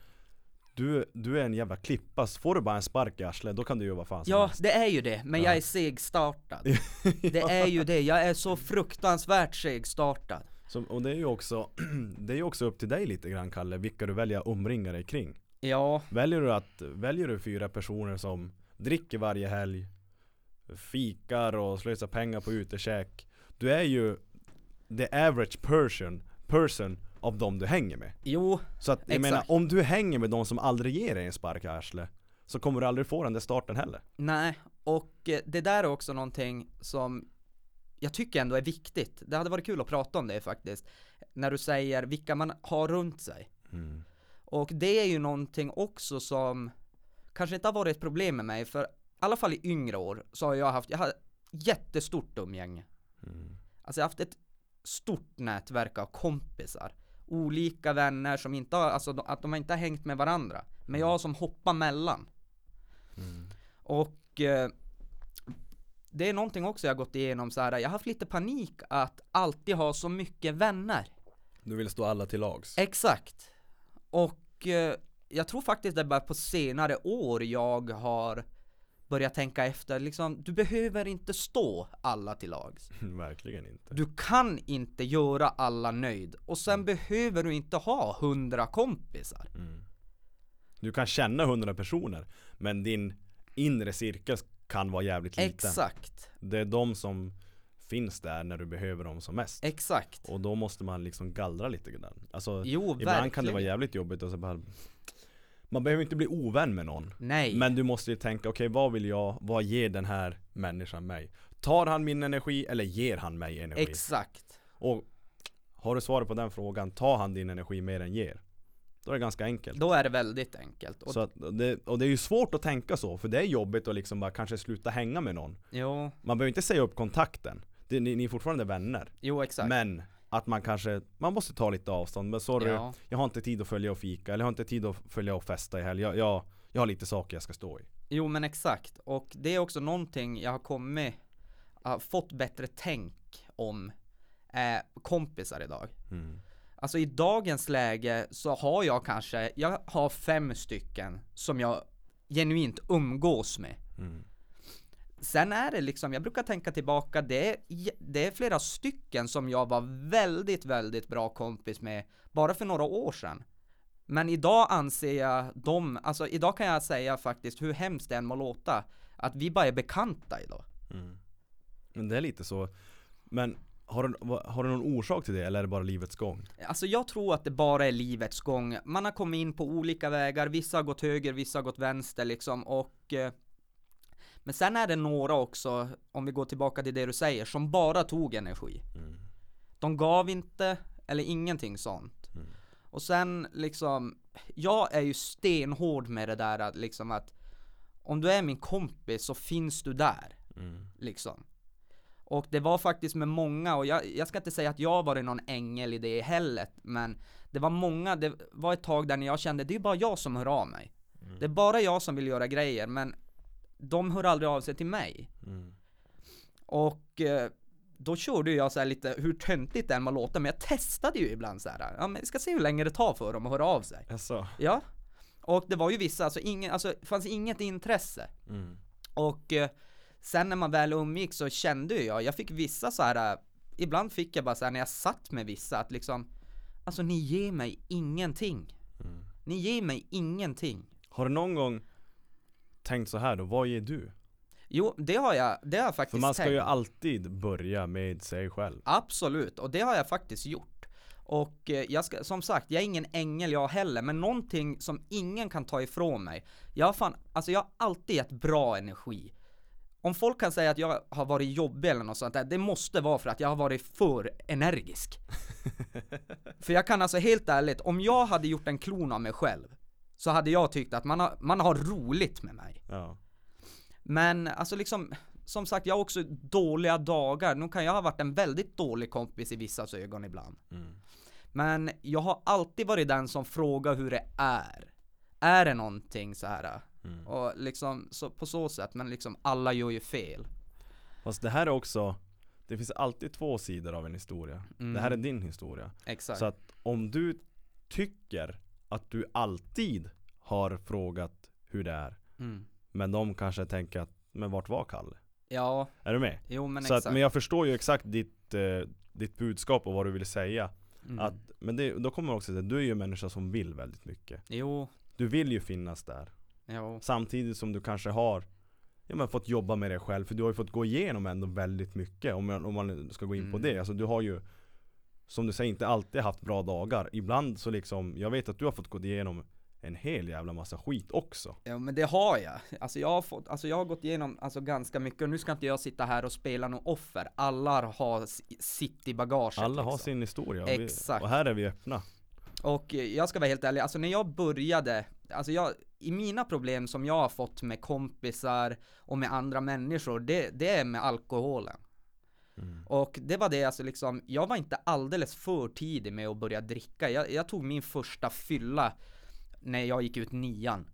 du, du är en jävla klippa, så får du bara en spark i arslet då kan du göra vad fan som Ja, helst. det är ju det, men Ja. jag är segstartad. Det är ju det, jag är så fruktansvärt segstartad. Så, och det är ju också, det är ju också upp till dig lite grann Kalle, vilka du väljer att omringa dig kring. Ja, Väljer du att, väljer du fyra personer som dricker varje helg, fikar och slösar pengar på utekäk. Du är ju the average person, person av de du hänger med. jo, Så att jag Exakt. menar, om du hänger med de som aldrig ger dig en spark i arslet så kommer du aldrig få den där starten heller. nej, och eh, det där är också någonting som jag tycker ändå är viktigt. Det hade varit kul att prata om det faktiskt. När du säger vilka man har runt sig. Och det är ju någonting också som kanske inte har varit ett problem med mig, för i alla fall i yngre år så har jag haft, jag har jättestort umgänge. Alltså jag har haft ett stort nätverk av kompisar. Olika vänner som inte har, alltså att de inte har hängt med varandra. Men jag som hoppar mellan. Och eh, det är någonting också jag gått igenom så här. jag har haft lite panik att alltid ha så mycket vänner. Du vill stå alla till lags. Exakt. Och eh, jag tror faktiskt det är bara på senare år jag har börjat tänka efter, liksom, du behöver inte stå alla till lags. Verkligen inte. Du kan inte göra alla nöjd och sen behöver du inte ha hundra kompisar. Du kan känna hundra personer, men din inre cirkel kan vara jävligt liten. Exakt, Det är de som finns där när du behöver dem som mest. exakt. Och då måste man liksom gallra lite grann. Alltså, Jo, ibland verkligen. kan det vara jävligt jobbigt och så bara Man behöver inte bli ovän med någon. Nej. Men du måste ju tänka, okej vad vill jag, vad ger den här människan mig? Tar han min energi eller ger han mig energi? Exakt. och har du svaret på den frågan, tar han din energi mer än ger? Då är det ganska enkelt. Då är det väldigt enkelt. Och, Så att det, och det är ju svårt att tänka så, för det är jobbigt att liksom bara kanske sluta hänga med någon. jo, Man behöver inte säga upp kontakten. Det, ni, ni är fortfarande vänner. jo exakt. Men att man kanske, man måste ta lite avstånd. Men sorry, Ja. jag har inte tid att följa och fika, eller jag har inte tid att följa och festa i helg. Jag, jag, jag har lite saker jag ska stå i. Jo men exakt, och det är också någonting jag har kommit, har fått bättre tänk om eh, kompisar idag. Alltså i dagens läge så har jag kanske, jag har fem stycken som jag genuint umgås med. Sen är det liksom, jag brukar tänka tillbaka, det är, det är flera stycken som jag var väldigt, väldigt bra kompis med bara för några år sedan. Men idag anser jag dem, alltså idag kan jag säga faktiskt, hur hemskt det än må låta, att vi bara är bekanta idag. Men det är lite så. Men har du, har du någon orsak till det, eller är det bara livets gång? Alltså jag tror att det bara är livets gång. Man har kommit in på olika vägar, vissa har gått höger, vissa har gått vänster liksom och eh, Men sen är det några också, om vi går tillbaka till det du säger, som bara tog energi. De gav inte, eller ingenting sånt. Och sen liksom, jag är ju stenhård med det där att liksom att Om du är min kompis så finns du där. Liksom. Och det var faktiskt med många, och jag, jag ska inte säga att jag varit någon ängel i det heller, men det var många, det var ett tag där när jag kände, det är bara jag som hör av mig. Det är bara jag som vill göra grejer, men de hör aldrig av sig till mig. Och eh, då körde jag så här lite, hur töntigt det än må låta, men jag testade ju ibland så här. ja men vi ska se hur länge det tar för dem att höra av sig. Jaså? Ja. Och det var ju vissa, alltså ingen, alltså det fanns inget intresse. Och eh, sen när man väl umgick så kände ju jag, jag fick vissa så här. eh, ibland fick jag bara så här när jag satt med vissa att liksom, alltså ni ger mig ingenting. Ni ger mig ingenting. Har du någon gång tänkt så här då, vad ger du? Jo, det har jag, det har jag faktiskt För man ska tänkt. ju alltid börja med sig själv. Absolut, och det har jag faktiskt gjort. Och eh, jag ska, som sagt, jag är ingen ängel jag heller, men någonting som ingen kan ta ifrån mig. Jag har fan, alltså jag har alltid gett bra energi. Om folk kan säga att jag har varit jobbig eller något sånt där, det måste vara för att jag har varit för energisk. för jag kan alltså helt ärligt, om jag hade gjort en klon av mig själv, så hade jag tyckt att man har, man har roligt med mig. Ja. Men alltså liksom, som sagt jag har också dåliga dagar. Nu kan jag ha varit en väldigt dålig kompis i vissas ögon ibland. Men jag har alltid varit den som frågar hur det är. Är det någonting så här? Och liksom, så, på så sätt, men liksom alla gör ju fel. Fast det här är också det finns alltid två sidor av en historia. Mm. Det här är din historia. Exakt. Så att om du tycker att du alltid har frågat hur det är, Mm. men de kanske tänker att, men vart var Kalle? Ja, Är du med? jo men Så exakt. att, men jag förstår ju exakt ditt, eh, ditt budskap och vad du vill säga. mm. Att, men det, då kommer man också säga, du är ju en människa som vill väldigt mycket. Jo, Du vill ju finnas där. Jo. Samtidigt som du kanske har ja, men fått jobba med dig själv, för du har ju fått gå igenom ändå väldigt mycket om man, om man ska gå in på Mm. det. Alltså du har ju Som du säger, inte alltid haft bra dagar. Ibland så liksom, jag vet att du har fått gå igenom en hel jävla massa skit också. Ja men det har jag. Alltså jag har fått, alltså jag har gått igenom alltså ganska mycket och nu ska inte jag sitta här och spela något offer. Alla har sitt i bagaget Alla har liksom. sin historia. och vi- Exakt. Och här är vi öppna. Och eh, jag ska vara helt ärlig, alltså när jag började, alltså jag, i mina problem som jag har fått med kompisar och med andra människor, det, det är med alkoholen. Mm. Och det var det alltså liksom, jag var inte alldeles för tidig med att börja dricka. Jag, jag tog min första fylla när jag gick ut nian.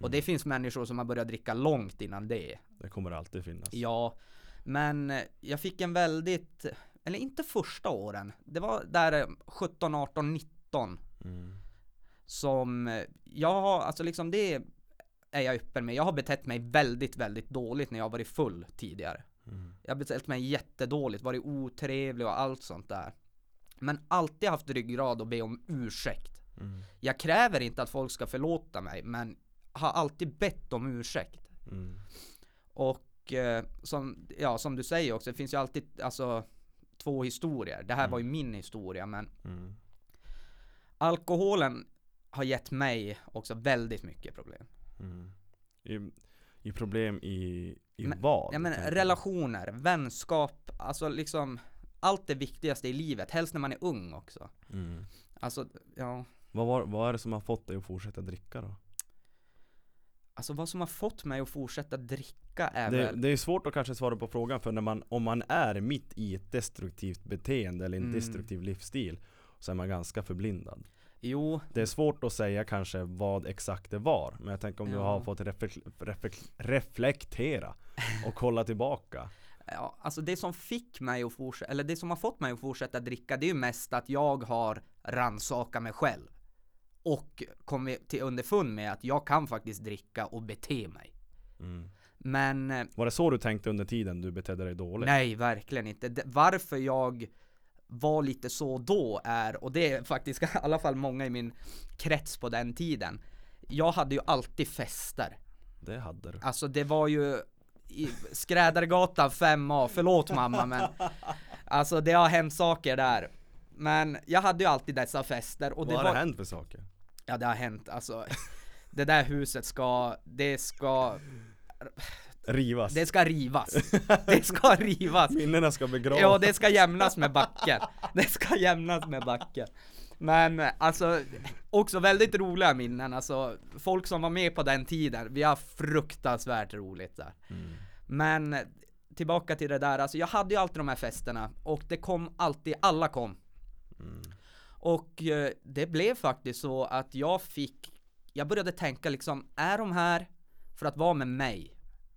Och det finns människor som har börjat dricka långt innan det. Det kommer alltid finnas. Ja, men jag fick en väldigt, eller inte första åren, det var där eh, 17, 18, 19 Mm. Som eh, jag har, alltså liksom det är jag öppen med. Jag har betett mig väldigt, väldigt dåligt när jag har varit full tidigare. Mm. Jag har betett mig jättedåligt, varit otrevlig och allt sånt där. Men alltid haft ryggrad att be om ursäkt. Mm. Jag kräver inte att folk ska förlåta mig, men har alltid bett om ursäkt. Mm. Och eh, som, ja, som du säger också, det finns ju alltid alltså två historier. Det här var ju min historia, men Mm. alkoholen har gett mig också väldigt mycket problem. Mm. I, I problem i, i Men- vad? Ja men relationer, vänskap, alltså liksom allt det viktigaste i livet, helst när man är ung också. Mm. Alltså, ja, Vad, var, vad är det som har fått dig att fortsätta dricka då? alltså vad som har fått mig att fortsätta dricka är Det, väl det är svårt att kanske svara på frågan för när man, om man är mitt i ett destruktivt beteende eller en Mm. destruktiv livsstil så är man ganska förblindad. Jo, Det är svårt att säga kanske vad exakt det var Men jag tänker om du Ja. har fått reflek- reflek- reflektera och kolla tillbaka ja, alltså det som fick mig att fortsätta, eller det som har fått mig att fortsätta dricka, det är ju mest att jag har rannsakat mig själv. Och kommit till underfund med att jag kan faktiskt dricka och bete mig. mm. Men eh, Var det så du tänkte under tiden du betedde dig dåligt? Nej, verkligen inte. Det- Varför jag var lite så då är, och det är faktiskt i alla fall många i min krets på den tiden. Jag hade ju alltid fester. Det hade du Alltså det var ju i Skrädargatan 5A, förlåt mamma men Alltså det har hänt saker där. Men jag hade ju alltid dessa fester och det Vad har var det hänt för saker? Ja det har hänt, alltså Det där huset ska, det ska, Rivas? det ska rivas. Det ska rivas. Minnena ska begravas? Ja, det ska jämnas med backen. Det ska jämnas med backen. Men alltså, också väldigt roliga minnen, alltså folk som var med på den tiden, vi har fruktansvärt roligt där. Mm. Men tillbaka till det där, alltså jag hade ju alltid de här festerna och det kom alltid, alla kom. Mm. Och eh, det blev faktiskt så att jag fick, jag började tänka liksom, är de här för att vara med mig?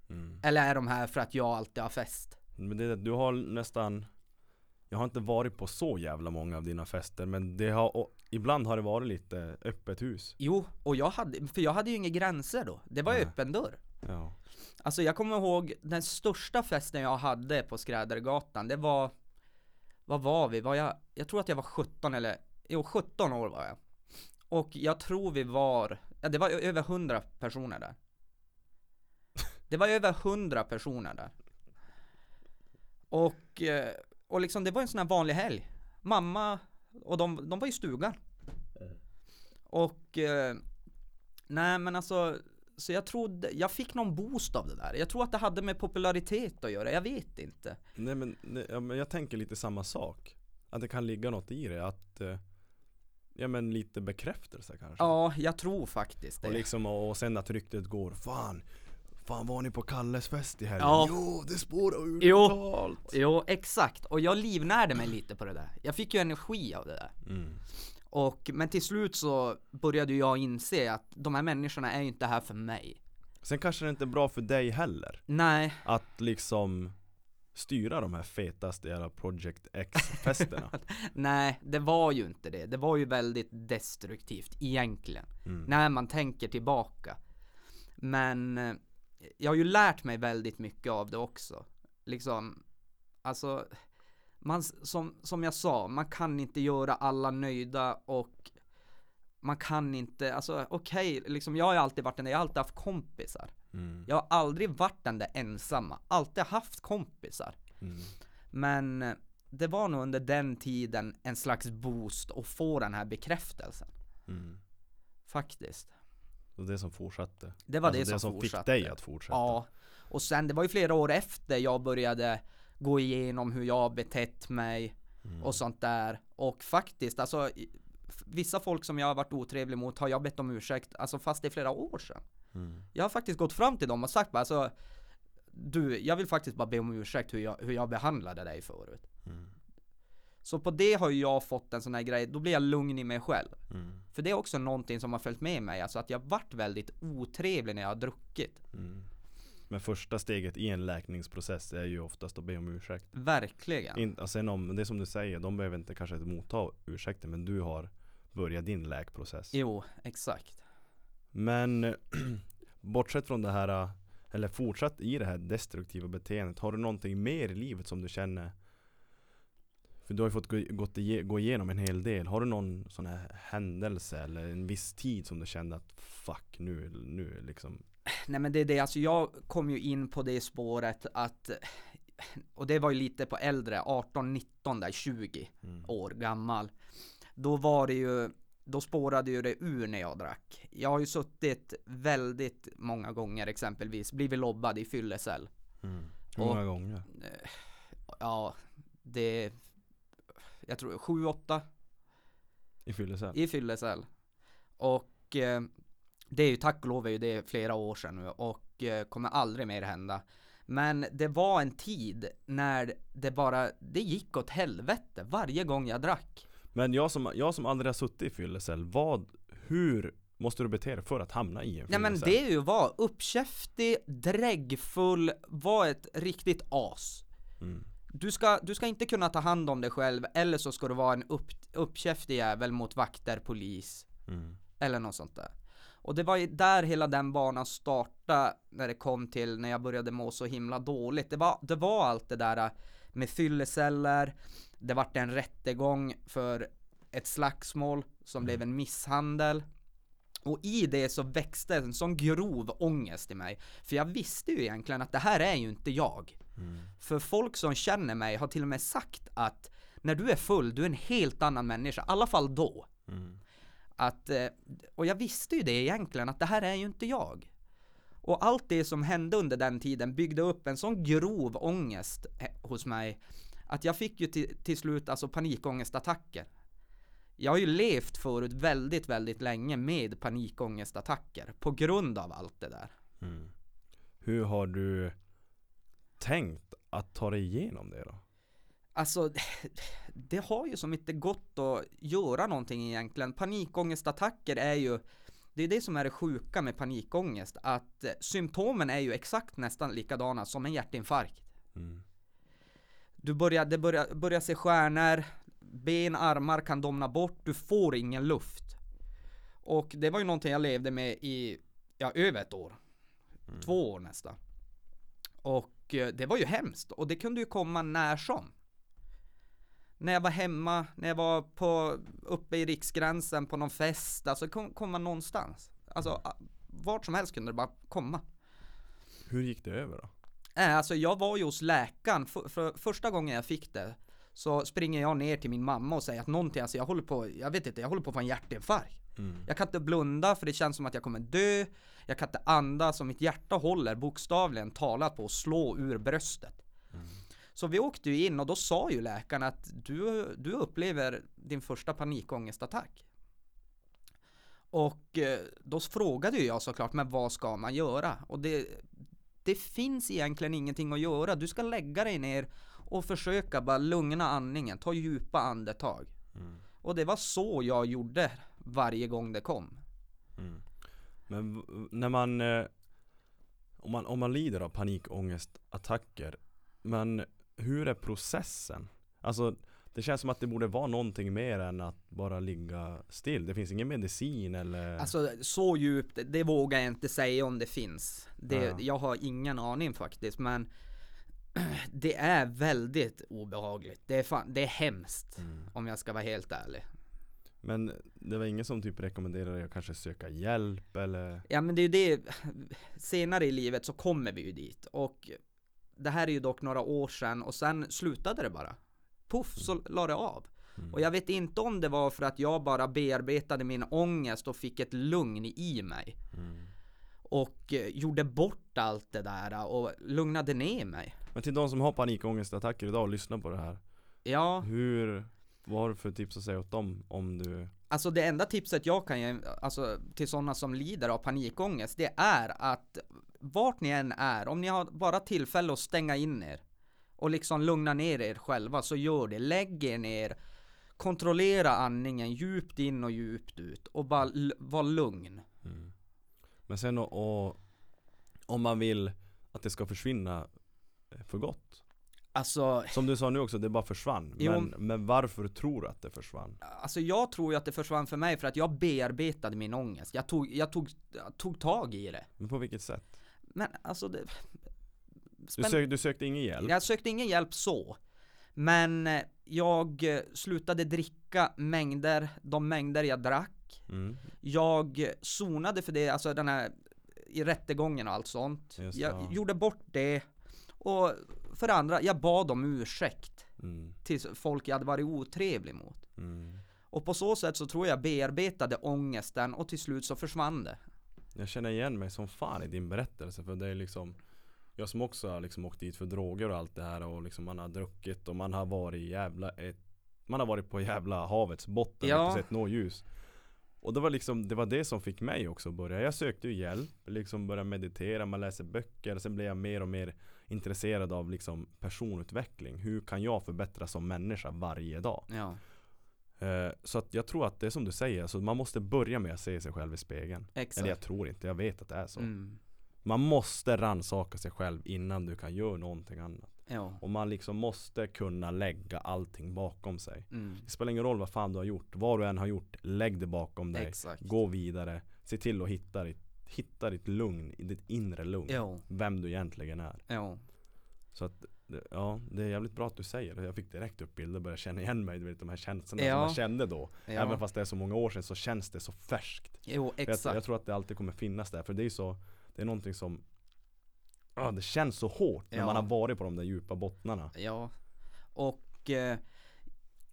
Mm. Eller är de här för att jag alltid har fest? Men det, du har nästan Jag har inte varit på så jävla många av dina fester men det har, ibland har det varit lite öppet hus Jo, och jag hade, för jag hade ju inga gränser då. Det var ju öppen dörr. Ja Alltså jag kommer ihåg den största festen jag hade på Skrädargatan, det var Vad var vi? Var jag, jag tror att jag var 17 eller, jo 17 år var jag. Och jag tror vi var, ja det var över 100 personer där. Det var över 100 personer där. Och, eh, och liksom det var en sån här vanlig helg. Mamma och de, de var i stugan. Och, eh, nej men alltså så jag trodde, jag fick någon boost av det där. Jag tror att det hade med popularitet att göra, jag vet inte. Nej men, nej, ja, men jag tänker lite samma sak Att det kan ligga något i det, att eh, Ja men lite bekräftelse kanske Ja, jag tror faktiskt det. Och liksom, och, och sen att ryktet går Fan, fan var ni på Kalles fest i helgen? Ja. Jo, det spårar ur Jo. totalt Jo, exakt. Och jag livnärde mig lite på det där. Jag fick ju energi av det där. mm. Och, men till slut så började jag inse att de här människorna är ju inte här för mig. Sen kanske det inte är bra för dig heller Nej, Att liksom styra de här fetaste jävla Project X-festerna? Nej, det var ju inte det. Det var ju väldigt destruktivt egentligen. Mm. När man tänker tillbaka. Men eh, jag har ju lärt mig väldigt mycket av det också. Liksom, alltså, man, som, som jag sa, man kan inte göra alla nöjda och man kan inte, alltså okej, liksom jag har alltid varit den där, jag har alltid haft kompisar. Mm. Jag har aldrig varit den där ensamma, alltid haft kompisar. Mm. Men det var nog under den tiden en slags boost att få den här bekräftelsen. Mm. Faktiskt. Och det som fortsatte? Det var Alltså det, det som, som fortsatte. fick dig att fortsätta? Ja. Och sen, det var ju flera år efter jag började gå igenom hur jag betett mig Mm. och sånt där. Och faktiskt, alltså Vissa folk som jag har varit otrevlig mot har jag bett om ursäkt, alltså fast det är flera år sedan. Mm. Jag har faktiskt gått fram till dem och sagt bara alltså Du, jag vill faktiskt bara be om ursäkt hur jag, hur jag behandlade dig förut. Mm. Så på det har ju jag fått en sån här grej, då blir jag lugn i mig själv. Mm. För det är också någonting som har följt med mig, alltså att jag varit väldigt otrevlig när jag har druckit. Mm. Men första steget i en läkningsprocess är ju oftast att be om ursäkt. Verkligen. In, och sen om, det är som du säger, de behöver inte kanske motta ursäkter men du har börjat din läkprocess. Jo, exakt. Men bortsett från det här, eller fortsatt i det här destruktiva beteendet, har du någonting mer i livet som du känner för du har ju fått gå, gått gå igenom en hel del. Har du någon sån här händelse eller en viss tid som du kände att fuck nu, nu liksom Nej men det är det, alltså jag kom ju in på det spåret att och det var ju lite på äldre, 18, 19 där, 20 mm. år gammal. Då var det ju, då spårade ju det ur när jag drack. Jag har ju suttit väldigt många gånger exempelvis, blivit lobbad i fyllecell. Mm. Hur Och- många gånger? Ja, det, jag tror 7-8 I fyllecell? i fyllecell. Och eh, det är ju tack och lov är ju det flera år sedan nu och eh, kommer aldrig mer hända. Men det var en tid när det bara, det gick åt helvete varje gång jag drack. Men jag som, jag som aldrig har suttit i fyllecell, vad, hur måste du bete dig för att hamna i en Nej men fyllecell? det är ju att vara uppkäftig, dräggfull, vara ett riktigt as. Mm. Du ska, du ska inte kunna ta hand om dig själv eller så ska du vara en upp, uppkäftig jävel mot vakter, polis Mm. eller något sånt där. Och det var ju där hela den banan startade när det kom till när jag började må så himla dåligt. Det var, det var allt det där med fylleceller, det vart en rättegång för ett slagsmål som blev en misshandel. Och i det så växte en sån grov ångest i mig. För jag visste ju egentligen att det här är ju inte jag. Mm. För folk som känner mig har till och med sagt att när du är full, du är en helt annan människa. I alla fall då. Mm. Att, eh, och jag visste ju det egentligen, att det här är ju inte jag. Och allt det som hände under den tiden byggde upp en sån grov ångest he- hos mig att jag fick ju till, till slut alltså panikångestattacker. Jag har ju levt förut väldigt, väldigt länge med panikångestattacker på grund av allt det där. Mm. Hur har du tänkt att ta dig igenom det då? Alltså, det har ju som inte gått att göra någonting egentligen. Panikångestattacker är ju, det är det som är det sjuka med panikångest, att symptomen är ju exakt nästan likadana som en hjärtinfarkt. Mm. Du börjar, det börjar, börjar se stjärnor, ben, armar kan domna bort, du får ingen luft. Och det var ju någonting jag levde med i, ja, över ett år. Två år nästan. Och det var ju hemskt, och det kunde ju komma när som. När jag var hemma, när jag var på, uppe i riksgränsen på någon fest, alltså kom, komma någonstans. Alltså, vart som helst kunde det bara komma. Hur gick det över då? Nej, alltså jag var ju hos läkaren, för, för första gången jag fick det så springer jag ner till min mamma och säger att någonting, alltså jag håller på, jag vet inte, jag håller på att få en hjärtinfarkt. Mm. Jag kan inte blunda för det känns som att jag kommer dö, jag kan inte andas och mitt hjärta håller bokstavligen talat på att slå ur bröstet. Så vi åkte ju in och då sa ju läkaren att du, du upplever din första panikångestattack. Och eh, då frågade ju jag såklart, men vad ska man göra? Och det, det finns egentligen ingenting att göra. Du ska lägga dig ner och försöka bara lugna andningen, ta djupa andetag. Mm. Och det var så jag gjorde varje gång det kom. Mm. Men när man, eh, om man, om man lider av panikångestattacker, men hur är processen? Alltså det känns som att det borde vara någonting mer än att bara ligga still. Det finns ingen medicin eller? Alltså så djupt, det vågar jag inte säga om det finns. Det, Ja. Jag har ingen aning faktiskt men det är väldigt obehagligt. Det är, fan, det är hemskt Mm. om jag ska vara helt ärlig. Men det var ingen som typ rekommenderade att kanske söka hjälp eller? Ja men det är ju det, senare i livet så kommer vi ju dit och det här är ju dock några år sedan och sen slutade det bara. Puff så la det av. Mm. Och jag vet inte om det var för att jag bara bearbetade min ångest och fick ett lugn i mig. Mm. Och eh, gjorde bort allt det där och lugnade ner mig. Men till de som har panikångestattacker idag och lyssnar på det här. Ja, Hur, vad har du för tips att säga åt dem om du alltså det enda tipset jag kan ge, alltså till sådana som lider av panikångest, det är att vart ni än är, om ni har bara tillfälle att stänga in er och liksom lugna ner er själva, så gör det. Lägg er ner, kontrollera andningen djupt in och djupt ut och bara var lugn. Mm. Men sen och, och om man vill att det ska försvinna eh, för gott. Alltså, Som du sa nu också, det bara försvann. Jo. Men, men varför tror du att det försvann? Alltså jag tror ju att det försvann för mig för att jag bearbetade min ångest. Jag tog, jag tog, jag tog tag i det. Men på vilket sätt? Men alltså det... Du, Spänn- sök, du sökte ingen hjälp? Jag sökte ingen hjälp så. Men eh, jag eh, slutade dricka mängder, de mängder jag drack. Mm. Jag eh, zonade för det, alltså den här i rättegången och allt sånt. Just jag ja. gjorde bort det. Och för det andra, jag bad om ursäkt Mm. till folk jag hade varit otrevlig mot. Mm. Och på så sätt så tror jag bearbetade ångesten och till slut så försvann det. Jag känner igen mig som fan i din berättelse för det är liksom Jag som också har liksom åkt dit för droger och allt det här och liksom man har druckit och man har varit jävla ett, Man har varit på jävla havets botten Ja. och inte sett något ljus Och det var liksom, det var det som fick mig också att börja Jag sökte ju hjälp, liksom började meditera, man läser böcker Sen blev jag mer och mer intresserad av liksom personutveckling Hur kan jag förbättras som människa varje dag? Ja, Eh, Så att jag tror att det är som du säger, alltså man måste börja med att se sig själv i spegeln exakt. Eller jag tror inte, jag vet att det är så Mm. Man måste rannsaka sig själv innan du kan göra någonting annat Ja. Och man liksom måste kunna lägga allting bakom sig Mm. Det spelar ingen roll vad fan du har gjort, vad du än har gjort, lägg det bakom dig Exakt. Gå vidare, se till att hitta ditt, hitta ditt lugn, ditt inre lugn Jo, Vem du egentligen är jo. Så att, ja det är jävligt bra att du säger det Jag fick direkt upp bilder och började känna igen mig, du vet de här känslorna Ja. som man kände då Ja. Även fast det är så många år sedan så känns det så färskt Jo, jag, exakt. jag tror att det alltid kommer finnas där, för det är så Det är någonting som Ja, det känns så hårt när Ja. man har varit på de där djupa bottnarna Ja. Och eh,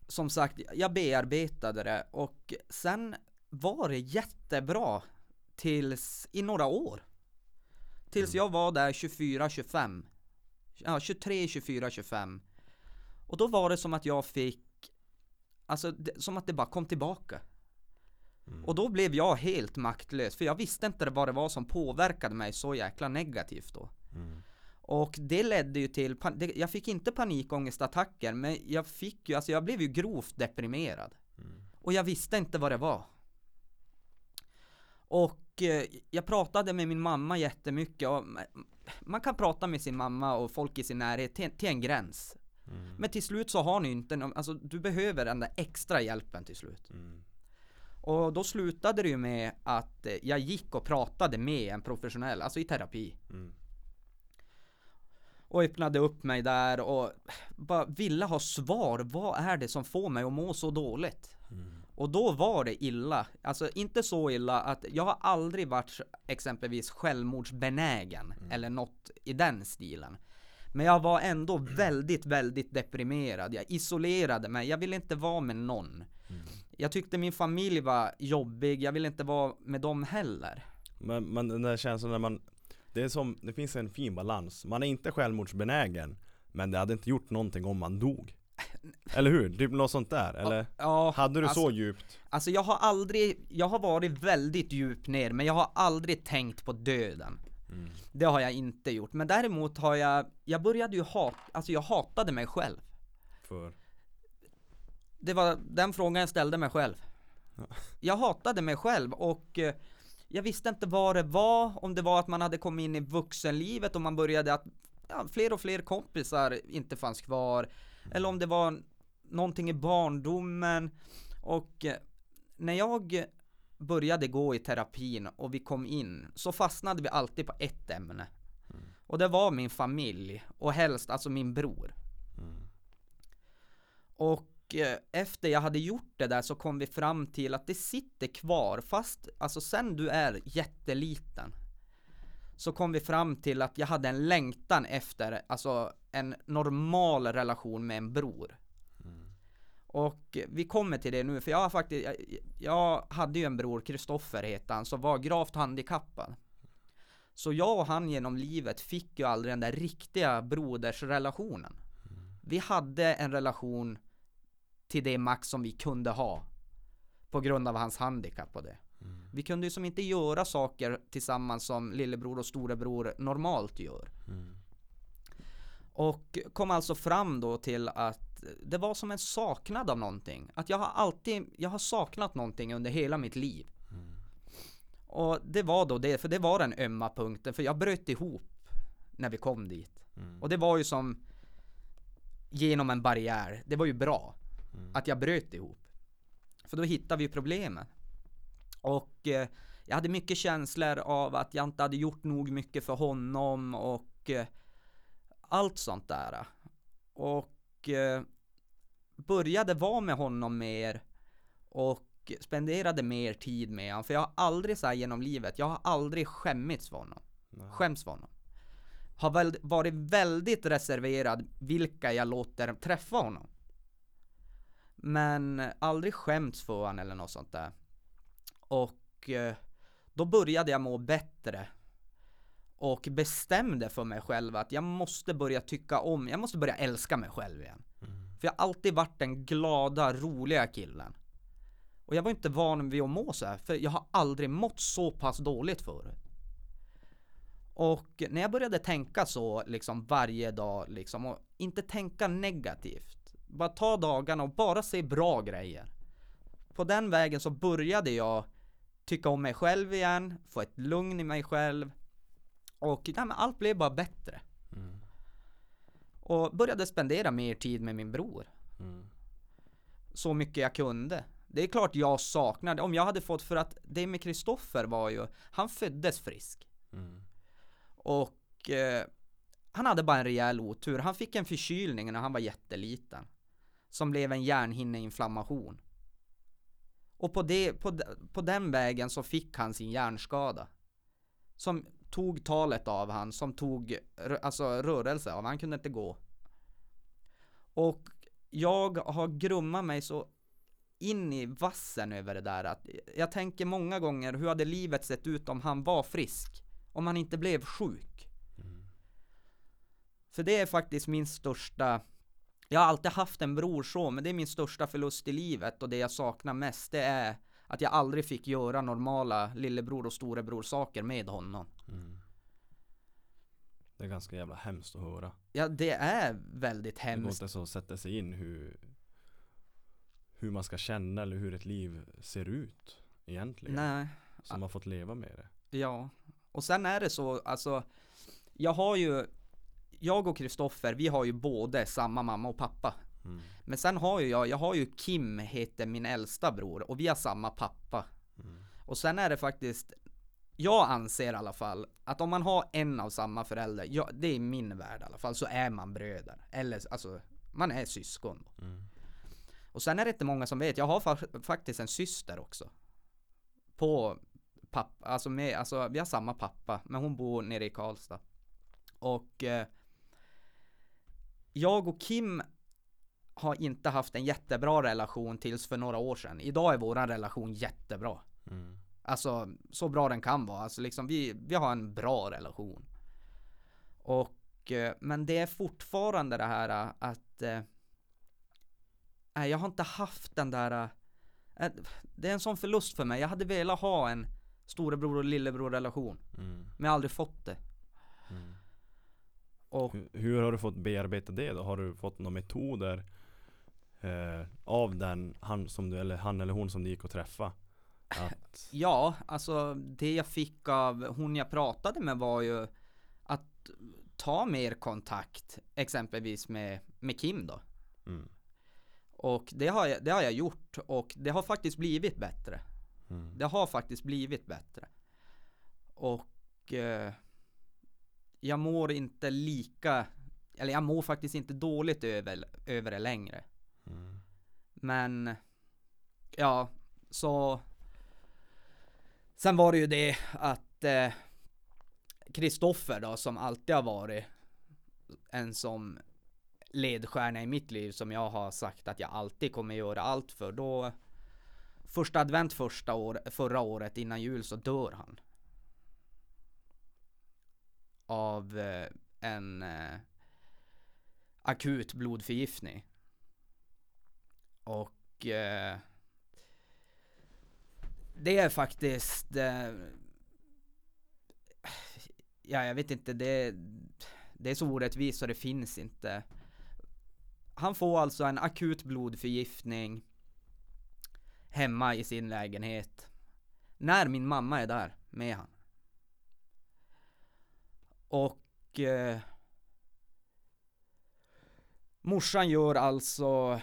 som sagt, jag bearbetade det och sen var det jättebra tills i några år. Tills Mm. jag var där 24, 25. Ja, 23, 24, 25. Och då var det som att jag fick, alltså det, som att det bara kom tillbaka. Mm. Och då blev jag helt maktlös, för jag visste inte vad det var som påverkade mig så jäkla negativt då. Mm. Och det ledde ju till, det, jag fick inte panikångestattacker, men jag fick ju, alltså jag blev ju grovt deprimerad. Mm. Och jag visste inte vad det var. Och eh, jag pratade med min mamma jättemycket och man kan prata med sin mamma och folk i sin närhet till, till en gräns. Mm. Men till slut så har ni inte, någon- alltså du behöver den där extra hjälpen till slut. Mm. Och då slutade det ju med att eh, jag gick och pratade med en professionell, alltså i terapi. Mm. Och öppnade upp mig där och bara ville ha svar. Vad är det som får mig att må så dåligt? Mm. Och då var det illa. Alltså inte så illa att jag har aldrig varit exempelvis självmordsbenägen eller något i den stilen. Men jag var ändå väldigt, väldigt deprimerad. Jag isolerade mig. Jag ville inte vara med någon. Jag tyckte min familj var jobbig. Jag ville inte vara med dem heller. Men, men den där känslan när man Det är som, det finns en fin balans Man är inte självmordsbenägen Men det hade inte gjort någonting om man dog Eller hur? Typ något sånt där, eller? Ja, Hade du alltså, så djupt? Alltså jag har aldrig, jag har varit väldigt djupt ner, men jag har aldrig tänkt på döden. Mm. Det har jag inte gjort. Men däremot har jag, jag började ju hata, alltså jag hatade mig själv. För? Det var den frågan jag ställde mig själv. Ja. Jag hatade mig själv och eh, jag visste inte vad det var, om det var att man hade kommit in i vuxenlivet och man började att ja, fler och fler kompisar inte fanns kvar. Eller om det var någonting i barndomen. Och eh, när jag började gå i terapin och vi kom in så fastnade vi alltid på ett ämne. Och det var min familj och helst alltså min bror. Och eh, efter jag hade gjort det där så kom vi fram till att det sitter kvar fast alltså sen du är jätteliten så kom vi fram till att jag hade en längtan efter alltså en normal relation med en bror. Och vi kommer till det nu, för jag har faktiskt, jag, jag hade ju en bror, Kristoffer heter han, som var gravt handikappad. Så jag och han genom livet fick ju aldrig den där riktiga brodersrelationen. Vi hade en relation till det max som vi kunde ha. På grund av hans handikapp och det. Vi kunde ju som inte göra saker tillsammans som lillebror och storebror normalt gör. Och kom alltså fram då till att det var som en saknad av någonting. Att jag har alltid, jag har saknat någonting under hela mitt liv. Och det var då det, för det var den ömma punkten, för jag bröt ihop när vi kom dit. Och det var ju som genom en barriär, det var ju bra att jag bröt ihop. För då hittade vi problemet. Och eh, jag hade mycket känslor av att jag inte hade gjort nog mycket för honom och eh, allt sånt där. Och eh, började vara med honom mer och spenderade mer tid med honom. För jag har aldrig så här genom livet, jag har aldrig skämmits för honom. Skäms för honom. Har väl varit väldigt reserverad vilka jag låter träffa honom. Men aldrig skämts för honom eller något sånt där. Och eh, då började jag må bättre. Och bestämde för mig själv att jag måste börja tycka om, jag måste börja älska mig själv igen. För jag har alltid varit den glada, roliga killen. Och jag var inte van vid att må så här, för jag har aldrig mått så pass dåligt förut. Och när jag började tänka så liksom varje dag liksom och inte tänka negativt. Bara ta dagarna och bara se bra grejer. På den vägen så började jag tycka om mig själv igen, få ett lugn i mig själv. Och nej, allt blev bara bättre. Och började spendera mer tid med min bror. Så mycket jag kunde. Det är klart jag saknade, om jag hade fått, för att det med Kristoffer var ju, han föddes frisk. Och eh, han hade bara en rejäl otur. Han fick en förkylning när han var jätteliten. Som blev en hjärnhinneinflammation. Och på, det, på, på den vägen så fick han sin hjärnskada. Som tog talet av han, som tog alltså rörelse av han, kunde inte gå. Och jag har grummat mig så in i vassen över det där att jag tänker många gånger hur hade livet sett ut om han var frisk? Om han inte blev sjuk? För det är faktiskt min största Jag har alltid haft en bror så, men det är min största förlust i livet och det jag saknar mest det är att jag aldrig fick göra normala lillebror och storebror saker med honom. Det är ganska jävla hemskt att höra. Ja, det är väldigt Det går hemskt. inte så att sätta sig in hur Hur man ska känna eller hur ett liv ser ut Egentligen Nej, Som har fått leva med det ja. Och sen är det så, alltså Jag har ju Jag och Kristoffer, vi har ju både samma mamma och pappa. mm. Men sen har ju jag, jag har ju Kim heter min äldsta bror och vi har samma pappa. Mm. Och sen är det faktiskt jag anser i alla fall att om man har en av samma förälder, ja, det är min värld i alla fall, så är man bröder. Eller alltså, man är syskon. Mm. Och sen är det inte många som vet, jag har fa- faktiskt en syster också. På pappa, alltså med, alltså vi har samma pappa, men hon bor nere i Karlstad. Och eh, jag och Kim har inte haft en jättebra relation tills för några år sedan. Idag är våran relation jättebra. Mm. Alltså så bra den kan vara. Alltså liksom vi, vi har en bra relation. Och eh, men det är fortfarande det här eh, att eh, Nej jag har inte haft den där Det är en sån förlust för mig. Jag hade velat ha en storebror och lillebror relation. Mm. Men jag har aldrig fått det. Och Hur, hur har du fått bearbeta det då? Har du fått några metoder eh, Av den, han, som du, eller han eller hon som du gick och träffa? Att, ja, alltså det jag fick av hon jag pratade med var ju att ta mer kontakt, exempelvis med, med Kim då. Mm. Och det har, jag, det har jag gjort och det har faktiskt blivit bättre. Mm. Det har faktiskt blivit bättre. Och eh, jag mår inte lika, eller jag mår faktiskt inte dåligt över, över det längre. Mm. Men ja, så Sen var det ju det att Kristoffer då som alltid har varit en som ledstjärna i mitt liv som jag har sagt att jag alltid kommer göra allt för. Då första advent första år, förra året innan jul så dör han. Av eh, en eh, akut blodförgiftning. Och eh, det är faktiskt eh, Ja, jag vet inte, det, det är så orättvist så det finns inte. Han får alltså en akut blodförgiftning hemma i sin lägenhet. När min mamma är där med han. Och eh, morsan gör alltså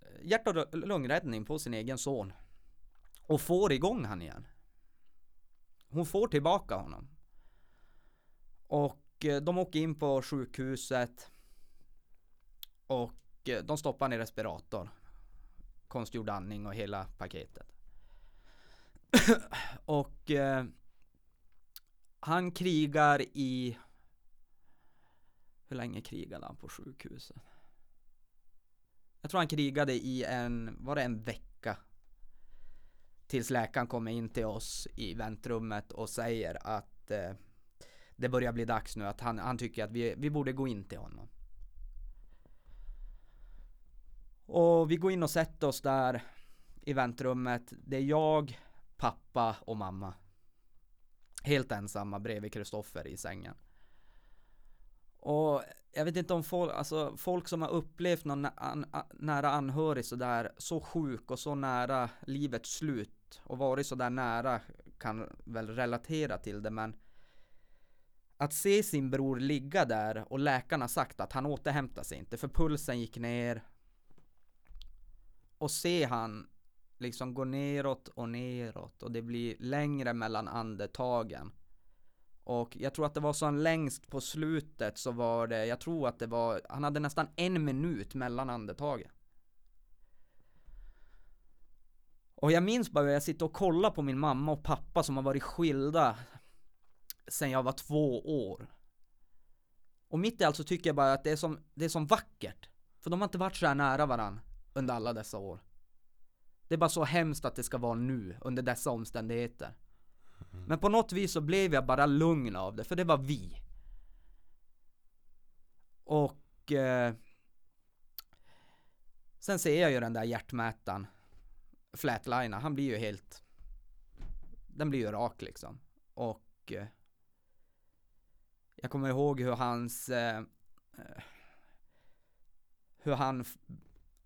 eh, hjärt och lungräddning på sin egen son. Och får igång han igen. Hon får tillbaka honom. Och eh, de åker in på sjukhuset. Och eh, de stoppar han i respirator. Konstgjord andning och hela paketet. och eh, han krigar i... Hur länge krigade han på sjukhuset? Jag tror han krigade i en, var det en vecka? Tills läkaren kommer in till oss i väntrummet och säger att eh, det börjar bli dags nu, att han, han tycker att vi, vi borde gå in till honom. Och vi går in och sätter oss där i väntrummet. Det är jag, pappa och mamma. Helt ensamma bredvid Kristoffer i sängen. Och jag vet inte om folk, alltså folk som har upplevt någon an, an, nära anhörig sådär, så sjuk och så nära livets slut och varit sådär nära kan väl relatera till det men att se sin bror ligga där och läkarna sagt att han återhämtar sig inte för pulsen gick ner och se han liksom går neråt och neråt och det blir längre mellan andetagen och jag tror att det var så längst på slutet så var det, jag tror att det var, han hade nästan en minut mellan andetagen. Och jag minns bara hur jag sitter och kollar på min mamma och pappa som har varit skilda sen jag var två år. Och mitt i allt så tycker jag bara att det är som, det är som vackert. För de har inte varit så här nära varandra under alla dessa år. Det är bara så hemskt att det ska vara nu, under dessa omständigheter. Men på något vis så blev jag bara lugn av det, för det var vi. Och eh, Sen ser jag ju den där hjärtmätaren Flatlina, han blir ju helt Den blir ju rak liksom Och eh, Jag kommer ihåg hur hans eh, Hur han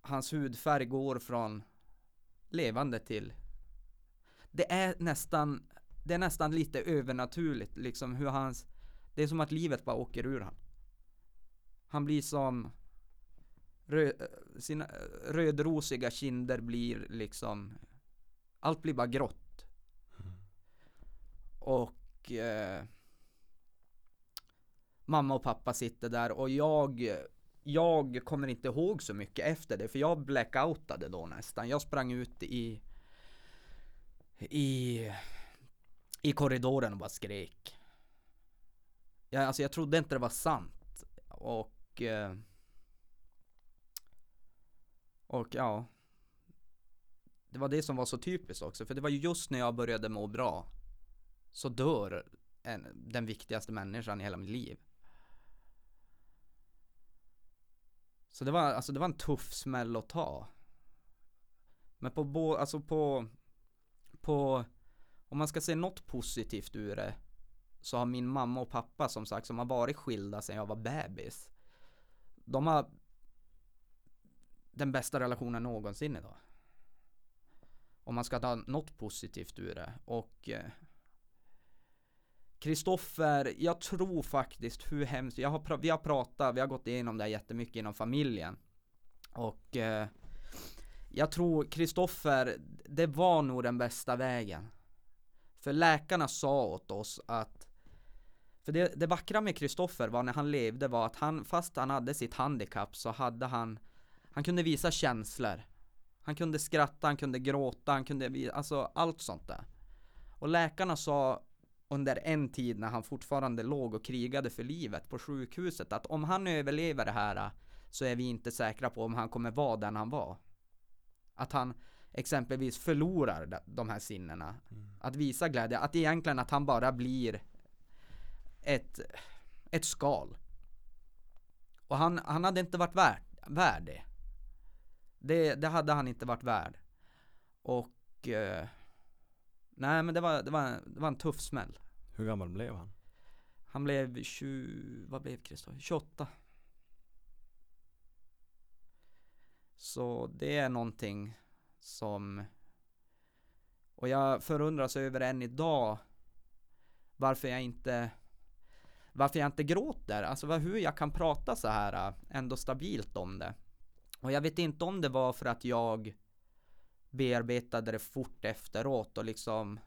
Hans hudfärg går från Levande till Det är nästan det är nästan lite övernaturligt liksom hur hans Det är som att livet bara åker ur han. Han blir som rö, Sina rödrosiga kinder blir liksom Allt blir bara grått. Och eh, Mamma och pappa sitter där och jag jag kommer inte ihåg så mycket efter det för jag blackoutade då nästan. Jag sprang ut i i i korridoren och bara skrek. Jag, alltså jag trodde inte det var sant. Och... Eh, och ja. Det var det som var så typiskt också, för det var ju just när jag började må bra. Så dör en, den viktigaste människan i hela mitt liv. Så det var, alltså det var en tuff smäll att ta. Men på bo, alltså på, på om man ska se något positivt ur det så har min mamma och pappa som sagt som har varit skilda sedan jag var bebis. De har den bästa relationen någonsin idag. Om man ska ta något positivt ur det och eh, Kristoffer, jag tror faktiskt hur hemskt, jag har, vi har pratat, vi har gått igenom det här jättemycket inom familjen. Och eh, jag tror Kristoffer, det var nog den bästa vägen. För läkarna sa åt oss att för det, det vackra med Kristoffer var när han levde var att han, fast han hade sitt handikapp så hade han Han kunde visa känslor Han kunde skratta, han kunde gråta, han kunde, alltså allt sånt där Och läkarna sa under en tid när han fortfarande låg och krigade för livet på sjukhuset att om han överlever det här så är vi inte säkra på om han kommer vara den han var. Att han exempelvis förlorar de- här sinnena. Att visa glädje, att egentligen att han bara blir ett, ett skal. Och han, han hade inte varit värd, värd det. det. Det hade han inte varit värd. Och eh, Nej men det var, det, var, det var en tuff smäll. Hur gammal blev han? Han blev 20, vad blev Kristoffer? 28. Så det är någonting som Och jag förundras över än idag Varför jag inte Varför jag inte gråter, alltså hur jag kan prata så här ändå stabilt om det Och jag vet inte om det var för att jag Bearbetade det fort efteråt och liksom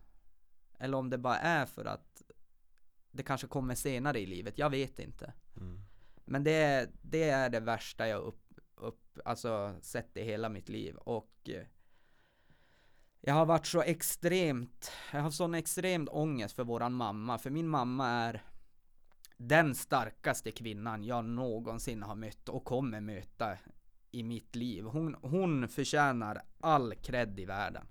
Eller om det bara är för att Det kanske kommer senare i livet, jag vet inte Mm. men det, är- det är det värsta jag upp, upp, alltså sett i hela mitt liv och eh, Jag har varit så extremt, jag har sån extremt ångest för våran mamma, för min mamma är Den starkaste kvinnan jag någonsin har mött och kommer möta i mitt liv. Hon, hon förtjänar all cred i världen.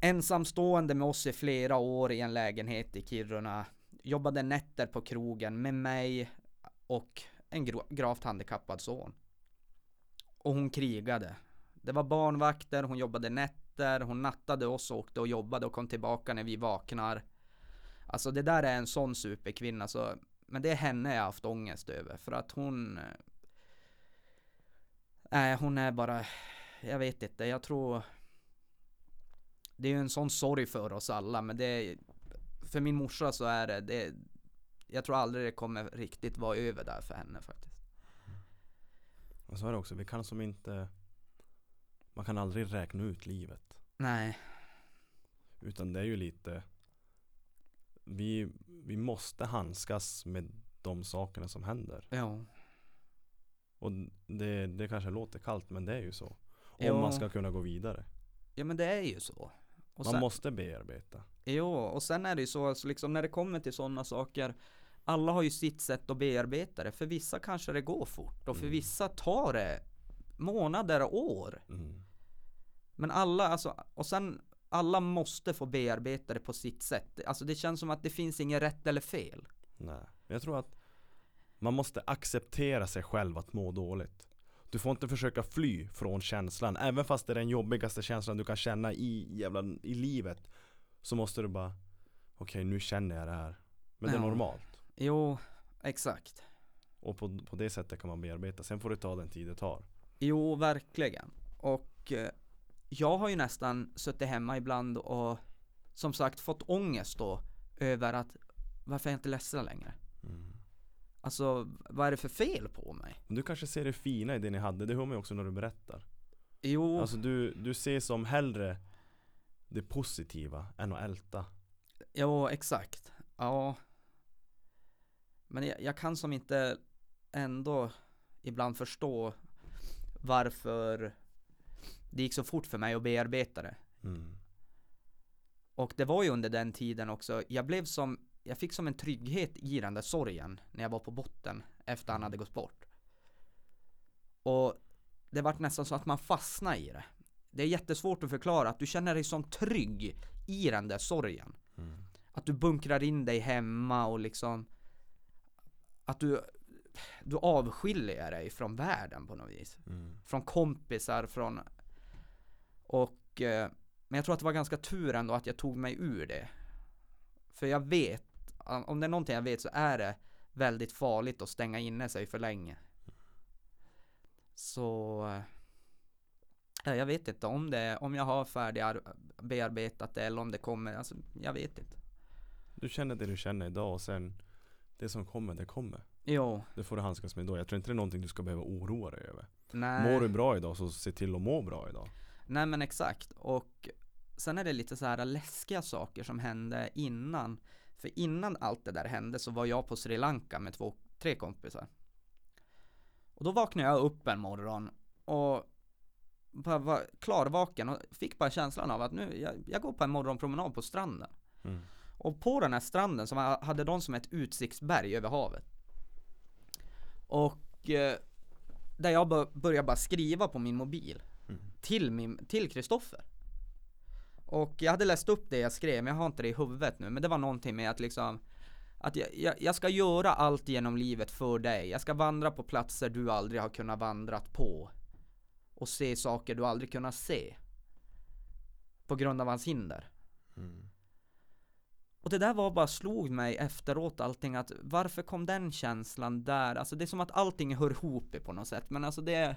Ensamstående med oss i flera år i en lägenhet i Kiruna jobbade nätter på krogen med mig och en gravt handikappad son. Och hon krigade. Det var barnvakter, hon jobbade nätter, hon nattade oss och åkte och jobbade och kom tillbaka när vi vaknar. Alltså det där är en sån superkvinna så, men det är henne jag haft ångest över för att hon eh, Nej, hon är bara, jag vet inte, jag tror Det är ju en sån sorg för oss alla men det är för min morsa så är det, det jag tror aldrig det kommer riktigt vara över där för henne faktiskt. Och så är det också, vi kan som inte Man kan aldrig räkna ut livet Nej, Utan det är ju lite Vi, vi måste handskas med de sakerna som händer ja. Och det, det kanske låter kallt men det är ju så Om Ja. man ska kunna gå vidare Ja men det är ju så. Och Man sen, måste bearbeta Jo, och sen är det ju så, alltså liksom när det kommer till sådana saker Alla har ju sitt sätt att bearbeta det. För vissa kanske det går fort och för Mm. vissa tar det månader och år. mm. Men alla, alltså, och sen alla måste få bearbeta det på sitt sätt. Alltså det känns som att det finns inget rätt eller fel. Nej, jag tror att Man måste acceptera sig själv att må dåligt Du får inte försöka fly från känslan Även fast det är den jobbigaste känslan du kan känna i, jävla, i livet Så måste du bara Okej nu känner jag det här Men det är Ja. normalt Jo, exakt. Och på, på det sättet kan man bearbeta Sen får det ta den tid det tar Jo, verkligen. Och eh, jag har ju nästan suttit hemma ibland och som sagt fått ångest då över att varför är jag inte ledsen längre? mm. Alltså, vad är det för fel på mig? Du kanske ser det fina i det ni hade Det hör man ju också när du berättar Jo, Alltså du, du ser som hellre Det positiva än att älta jo, exakt. Ja. Men jag, jag kan som inte ändå ibland förstå varför det gick så fort för mig att bearbeta det. mm. Och det var ju under den tiden också, jag blev som, jag fick som en trygghet i den där sorgen när jag var på botten efter han hade gått bort. Och det vart nästan så att man fastnade i det. Det är jättesvårt att förklara att du känner dig som trygg i den där sorgen. Mm. Att du bunkrar in dig hemma och liksom Att du Du avskiljer dig från världen på något vis Mm. Från kompisar, från Och eh, Men jag tror att det var ganska tur ändå att jag tog mig ur det För jag vet Om det är någonting jag vet så är det Väldigt farligt att stänga inne sig för länge Så eh, Ja, jag vet inte om det, om jag har färdigbearbetat det eller om det kommer, alltså jag vet inte. Du känner det du känner idag och sen Det som kommer, det kommer. Jo, Det får du handskas med då. Jag tror inte det är någonting du ska behöva oroa dig över. nej. Mår du bra idag så se till att må bra idag. Nej men exakt, och sen är det lite så här läskiga saker som hände innan. För innan allt det där hände så var jag på Sri Lanka med två, tre kompisar. Och då vaknade jag upp en morgon och bara var klarvaken och fick bara känslan av att nu, jag, jag går på en morgonpromenad på stranden. Mm. Och på den här stranden så hade de som ett utsiktsberg över havet. Och eh, där jag bör, började bara skriva på min mobil. Till min, till Kristoffer. Och jag hade läst upp det jag skrev, men jag har inte det i huvudet nu, men det var någonting med att liksom att jag, jag, jag ska göra allt genom livet för dig. Jag ska vandra på platser du aldrig har kunnat vandrat på. Och se saker du aldrig kunnat se. På grund av hans hinder. Mm. Och det där var bara slog mig efteråt allting att varför kom den känslan där? Alltså det är som att allting hör ihop på något sätt men alltså det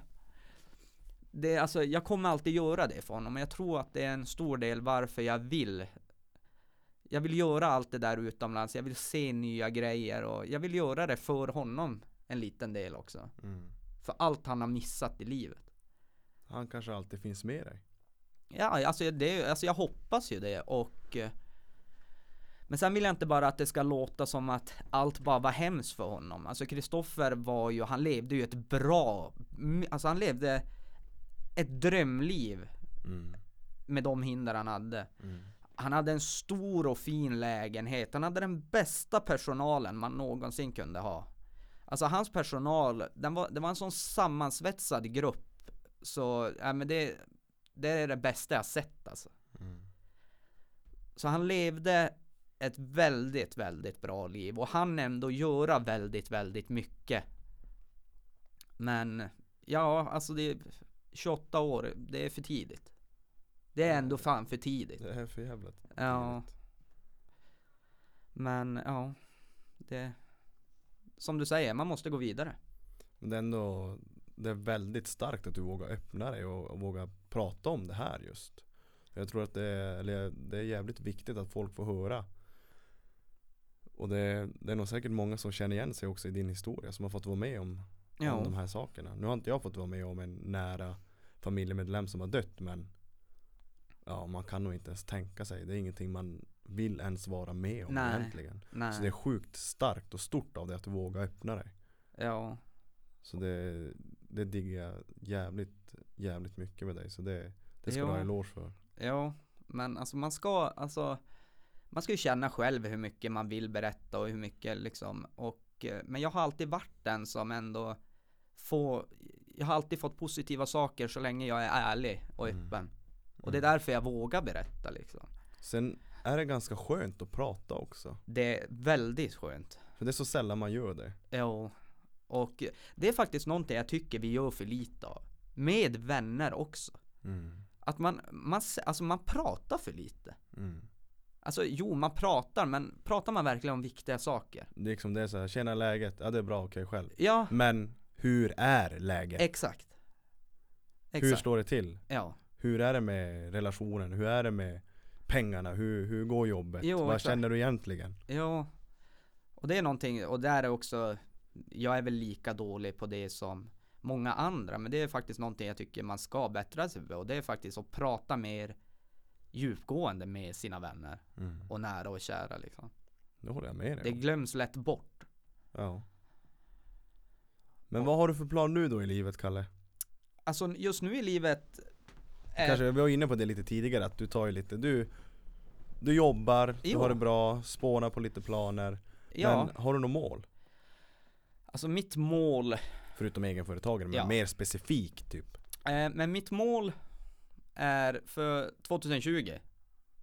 det, alltså jag kommer alltid göra det för honom men jag tror att det är en stor del varför jag vill Jag vill göra allt det där utomlands, jag vill se nya grejer och jag vill göra det för honom en liten del också. Mm. För allt han har missat i livet. Han kanske alltid finns med dig. Ja, alltså, det, alltså jag hoppas ju det och Men sen vill jag inte bara att det ska låta som att allt bara var hemskt för honom. Alltså Kristoffer var ju, han levde ju ett bra, alltså han levde ett drömliv Mm. med de hinder han hade. Mm. Han hade en stor och fin lägenhet, han hade den bästa personalen man någonsin kunde ha. Alltså hans personal, den var, det var en sån sammansvetsad grupp. Så, ja men det, det är det bästa jag sett alltså. Mm. Så han levde ett väldigt, väldigt bra liv och han ändå göra väldigt, väldigt mycket. Men ja, alltså det 28 år, det är för tidigt. Det är ändå fan för tidigt. Det är för jävla Ja. Men ja, det som du säger, man måste gå vidare. Men det är ändå Det är väldigt starkt att du vågar öppna dig och, och våga prata om det här just Jag tror att det är, eller det är jävligt viktigt att folk får höra Och det, det är nog säkert många som känner igen sig också i din historia som har fått vara med om, om de Ja, här sakerna. Nu har inte jag fått vara med om en nära familjemedlem som har dött men Ja man kan nog inte ens tänka sig. Det är ingenting man vill ens vara med om Nej. egentligen. Så det är nej, sjukt starkt och stort av dig att du vågar öppna dig. Ja, Så det, det diggar jag jävligt, jävligt mycket med dig. Så det, det ska Ja. du ha eloge för. Ja, men alltså man ska, alltså man ska ju känna själv hur mycket man vill berätta och hur mycket liksom och eh, men jag har alltid varit den som ändå får jag har alltid fått positiva saker så länge jag är ärlig och Mm. öppen. Och det är Mm. därför jag vågar berätta liksom. Sen är det ganska skönt att prata också Det är väldigt skönt. För det är så sällan man gör det Ja, och det är faktiskt någonting jag tycker vi gör för lite av. Med vänner också. mm. Att man, man, alltså man pratar för lite. Mm. Alltså jo, man pratar, men pratar man verkligen om viktiga saker? Det är liksom det är så här, tjena läget, ja det är bra, okej själv Ja, Men hur är läget? exakt. Hur Exakt. står det till? Ja, Hur är det med relationen? Hur är det med pengarna? Hur, hur går jobbet? Jo, Vad exakt. känner du egentligen? ja. Och det är någonting, och där är också, jag är väl lika dålig på det som många andra, men det är faktiskt någonting jag tycker man ska bättra sig på, och det är faktiskt att prata mer djupgående med sina vänner Mm. och nära och kära liksom. Det håller jag med dig Det glöms lätt bort. Ja Men vad har du för plan nu då i livet Kalle? Alltså just nu i livet är, Kanske, vi var inne på det lite tidigare att du tar ju lite, du Du jobbar, du Jo. har det bra, spånar på lite planer ja, Men har du något mål? alltså mitt mål, Förutom egenföretagare, men Ja. mer specifikt typ eh, men mitt mål är för 2020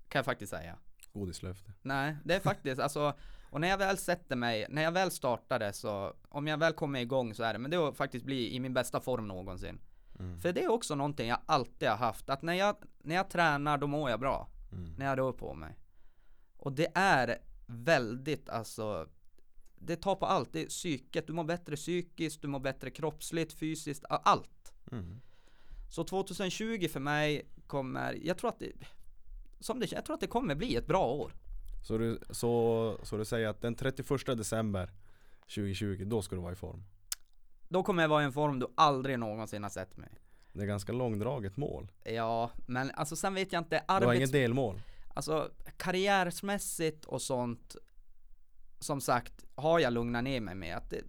kan jag faktiskt säga. Godislöfte Nej, det är faktiskt alltså och när jag väl sätter mig, när jag väl startade så, om jag väl kommer igång så är det, men det att faktiskt bli i min bästa form någonsin. mm. För det är också någonting jag alltid har haft, att när jag, när jag tränar då mår jag bra. Mm. när jag rör på mig. Och det är väldigt alltså Det tar på allt, det är psyket, du mår bättre psykiskt, du mår bättre kroppsligt, fysiskt, allt. Mm. Så 2020 för mig kommer, jag tror att det, som det, jag tror att det kommer bli ett bra år. Så du, så, så du säger att den 31 december 2020, då ska du vara i form? Då kommer jag vara i en form du aldrig någonsin har sett mig. Det är ganska långdraget mål. Ja, men alltså sen vet jag inte, Du har arbets... inget delmål? Alltså karriärsmässigt och sånt Som sagt, har jag lugnat ner mig med att det,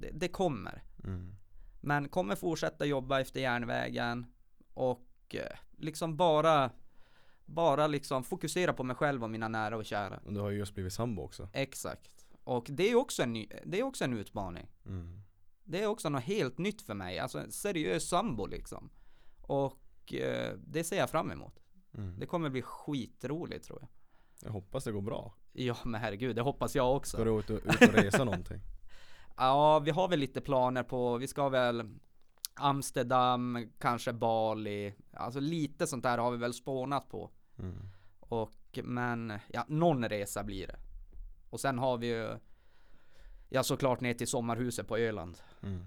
det, det kommer Mm. Men kommer fortsätta jobba efter järnvägen Och eh, liksom bara Bara liksom fokusera på mig själv och mina nära och kära Och du har ju just blivit sambo också. Exakt Och det är också en, ny, det är också en utmaning Mm. Det är också något helt nytt för mig, alltså en seriös sambo liksom Och eh, det ser jag fram emot Mm. Det kommer bli skitroligt tror jag Jag hoppas det går bra. Ja men herregud, det hoppas jag också. Ska du ut och, ut och resa någonting? Ja, vi har väl lite planer på, vi ska väl Amsterdam, kanske Bali, alltså lite sånt där har vi väl spånat på. Mm. Och men, ja någon resa blir det. Och sen har vi ju Ja såklart ner till sommarhuset på Öland. Mm.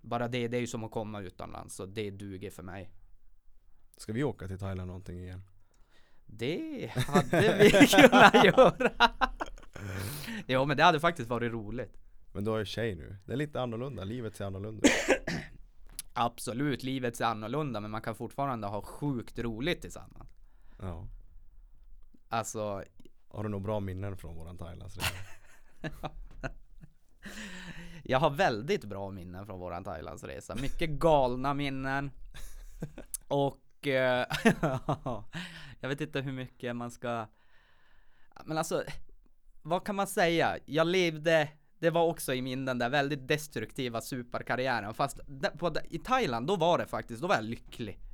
Bara det, det är ju som att komma utomlands så det duger för mig. Ska vi åka till Thailand någonting igen? Det hade vi kunnat göra. Jo men det hade faktiskt varit roligt. Men du har ju tjej nu. Det är lite annorlunda, livet ser annorlunda ut. Absolut, livet ser annorlunda men man kan fortfarande ha sjukt roligt tillsammans. Ja. Alltså, Har du några bra minnen från våran Thailandsresa? jag har väldigt bra minnen från våran Thailandsresa. Mycket galna minnen. Och eh, jag vet inte hur mycket man ska Men alltså Vad kan man säga? Jag levde Det var också i min den där väldigt destruktiva superkarriären Fast på, i Thailand då var det faktiskt, då var jag lycklig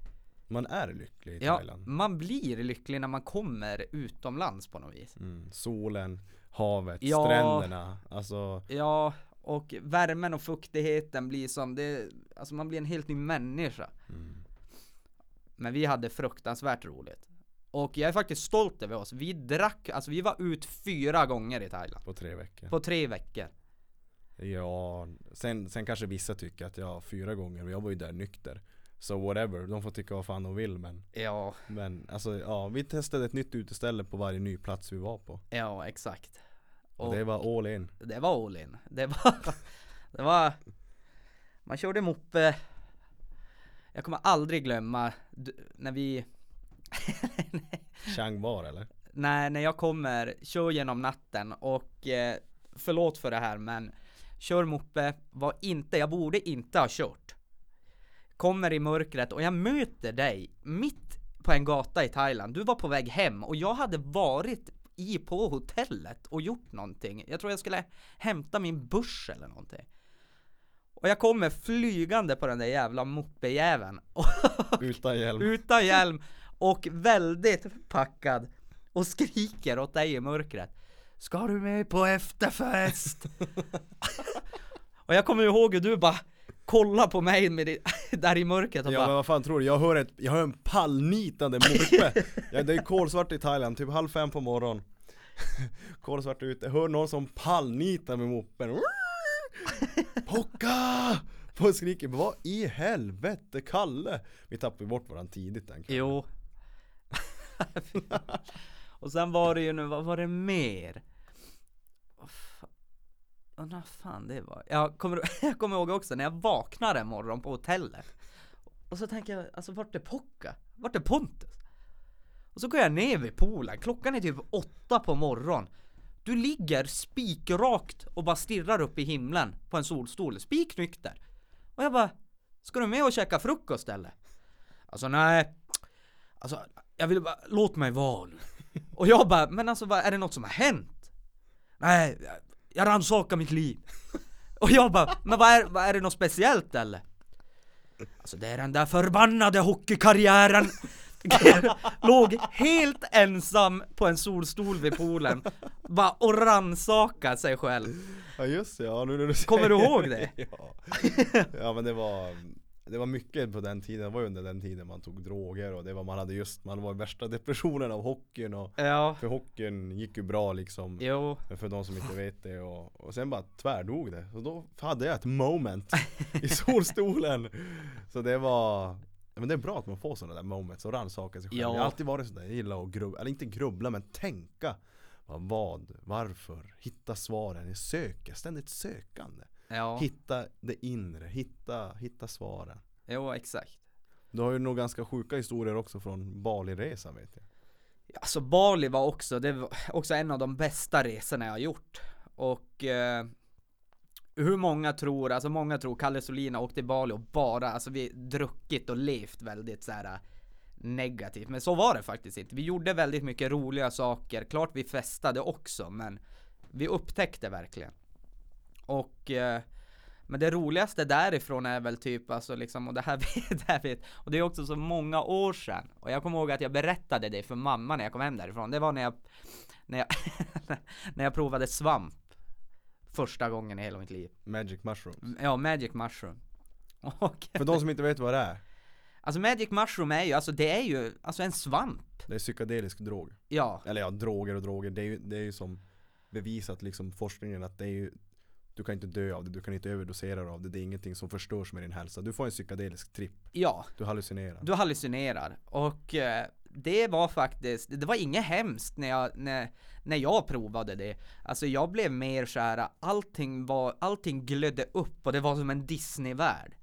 Man är lycklig i Ja, Thailand. man blir lycklig när man kommer utomlands på något vis Mm. Solen, havet, Ja. stränderna. Alltså, Ja, och värmen och fuktigheten blir som det, alltså man blir en helt ny människa. mm. Men vi hade fruktansvärt roligt. Och jag är faktiskt stolt över oss. Vi drack, alltså vi var ut fyra gånger i Thailand. på tre veckor. På tre veckor. Ja, sen, sen kanske vissa tycker att jag fyra gånger, men jag var ju där nykter. Så whatever, de får tycka vad fan de vill men Ja, Men alltså ja, vi testade ett nytt uteställe på varje ny plats vi var på. ja exakt. Och det var all in. det var all in. Det var, det var, man körde moppe. Jag kommer aldrig glömma när vi Chang bar eller? Nej, när jag kommer, kör genom natten och eh, förlåt för det här men kör moppe, var inte, jag borde inte ha kört. Kommer i mörkret och jag möter dig mitt på en gata i Thailand. Du var på väg hem och jag hade varit i på hotellet och gjort någonting. Jag tror jag skulle hämta min börs eller någonting. Och jag kommer flygande på den där jävla moppejäveln. Utan hjälm. utan hjälm och väldigt packad och skriker åt dig i mörkret Ska du med på efterfest? och jag kommer ihåg hur du bara kollar på mig med det, där i mörkret och Ja bara men vad fan tror du? Jag hör, ett, jag hör en pallnitande moppe ja, Det är kolsvart i Thailand, typ halv fem på morgonen Kolsvart ute, jag hör någon som pallnitar med moppen Pocka! På skriker, vad i helvete Kalle? Vi tappade bort varandra tidigt den kvällen. Jo Och sen var det ju nu, vad var det mer? Undrar vad fan det var? Jag kommer, jag kommer ihåg också när jag vaknade en morgon på hotellet Och så tänker jag, alltså vart är Pocka? Vart är Pontus? Och så går jag ner vid poolen, klockan är typ åtta på morgonen Du ligger spikrakt och bara stirrar upp i himlen på en solstol, spiknykter Och jag bara Ska du med och käka frukost eller? Alltså nej Alltså, jag vill bara, låt mig vara nu. Och jag bara, men alltså vad, är det något som har hänt? Nej, jag, rannsakar mitt liv. Och jag bara, men vad är, vad är det något speciellt eller? Alltså det är den där förbannade hockeykarriären. Låg helt ensam på en solstol vid poolen. Bara och rannsaka sig själv. Ja just det, ja nu när du säger Kommer du ihåg det? ja. ja men det var Det var mycket på den tiden, det var ju under den tiden man tog droger och det var man hade just Man var i värsta depressionen av hockeyn och Ja, För hockeyn gick ju bra liksom jo. För de som inte vet det och, och sen bara tvärdog det. Så då hade jag ett moment i solstolen. Så det var Men det är bra att man får sådana där moments och rannsakar sig själv. Ja. Jag har alltid varit sådär, jag gillar att grubbla, eller inte grubbla men tänka. Vad, varför, hitta svaren, söka, ständigt sökande. Ja, Hitta det inre, hitta, hitta svaren. jo exakt. Du har ju nog ganska sjuka historier också från Bali-resan vet jag. Alltså Bali var också, det var också en av de bästa resorna jag har gjort. Och eh, hur många tror, alltså många tror Kalle Solina åkte till Bali och bara, alltså vi druckit och levt väldigt så här eh, negativt. Men så var det faktiskt inte. Vi gjorde väldigt mycket roliga saker. Klart vi festade också, men vi upptäckte verkligen. Och eh, men det roligaste därifrån är väl typ alltså liksom, och det här vet, det här vet, och det är också så många år sedan. Och jag kommer ihåg att jag berättade det för mamma när jag kom hem därifrån. Det var när jag, när jag, när jag provade svamp. Första gången i hela mitt liv. Magic mushroom. Ja, magic mushroom. Och, För de som inte vet vad det är, alltså magic mushroom är ju, alltså det är ju, alltså en svamp. det är psykedelisk drog. Ja, Eller ja, droger och droger, det är ju, det är ju som bevisat liksom forskningen att det är ju Du kan inte dö av det, du kan inte överdosera av det, det är ingenting som förstörs med din hälsa. Du får en psykedelisk tripp, ja. du hallucinerar. Du hallucinerar. Och eh, det var faktiskt, det var inget hemskt när jag, när, när jag provade det. Alltså jag blev mer så här, allting var, allting glödde upp och det var som en Disney-värld.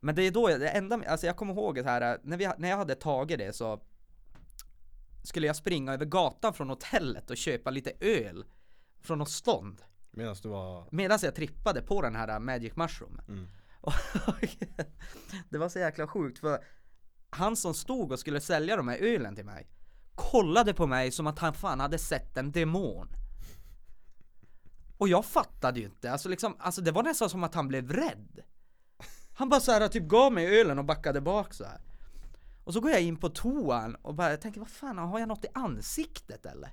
Men det är då, jag- det enda, alltså jag kommer ihåg det här, när, vi, när jag hade tagit det så skulle jag springa över gatan från hotellet och köpa lite öl från något stånd. Medan du var Medan jag trippade på den här Magic Mushroom. Mm. Det var så jäkla sjukt för han som stod och skulle sälja de här ölen till mig kollade på mig som att han fan hade sett en demon. Och jag fattade ju inte, alltså liksom, alltså det var nästan som att han blev rädd. Han bara så här typ gav mig ölen och backade bak så här. Och så går jag in på toan och bara jag tänker vad fan, har jag något i ansiktet eller?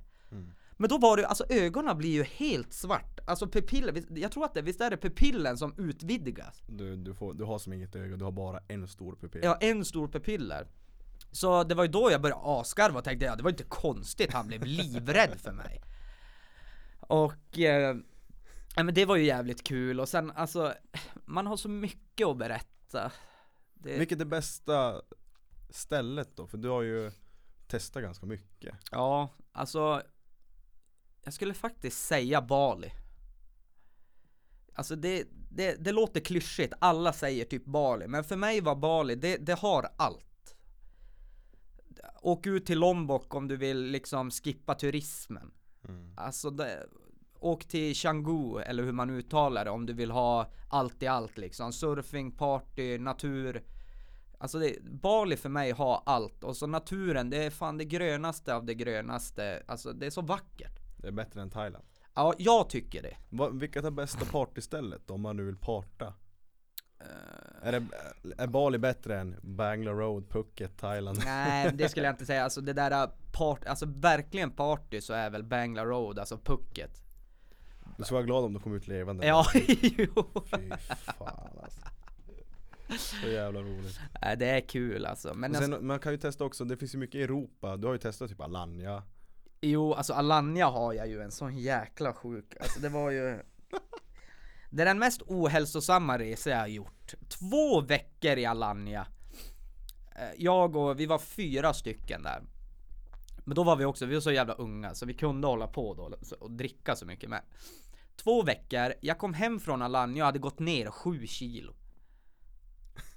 Men då var det alltså ögonen blir ju helt svart, alltså pupiller, visst- jag tror att det, visst är det pupillen som utvidgas? du, du, får, du har som inget öga, du har bara en stor pupill. Ja, en stor pupiller. Så det var ju då jag började asgarva och tänkte ja, det var inte konstigt han blev livrädd för mig. Och eh, ja, men det var ju jävligt kul och sen alltså, man har så mycket att berätta. Det, Vilket är bästa stället då? För du har ju testat ganska mycket. Ja, alltså jag skulle faktiskt säga Bali. Alltså det, det, det låter klyschigt, alla säger typ Bali, men för mig var Bali, det, det har allt. Åk ut till Lombok om du vill liksom skippa turismen. Alltså det, åk till Canggu, eller hur man uttalar det, om du vill ha allt i allt liksom. Surfing, party, natur. Alltså det, Bali för mig har allt, och så naturen, det är fan det grönaste av det grönaste. Alltså det är så vackert. Det är bättre än Thailand. Ja, jag tycker det. Va, vilket är bästa partystället om man nu vill parta? Eh. Är, det, är Bali bättre än Bangalore Road, Phuket, Thailand? Nej, det skulle jag inte säga. Alltså det där part, alltså verkligen party så är väl Bangla Road, alltså Phuket. Du ska vara glad om du kommer ut levande. Ja, jo. Fy fan alltså. Så jävla roligt. Nej, det är kul alltså. Men Och alltså, sen, man kan ju testa också, det finns ju mycket i Europa. Du har ju testat typ Alanya. Jo, alltså Alanya har jag ju en sån jäkla sjuk, alltså det var ju Det är den mest ohälsosamma resa jag har gjort. Två veckor i Alanya. Eh, Jag och, vi var fyra stycken där. Men då var vi också, vi var så jävla unga så vi kunde hålla på då och dricka så mycket med. Två veckor, jag kom hem från Alanya och hade gått ner sju kilo.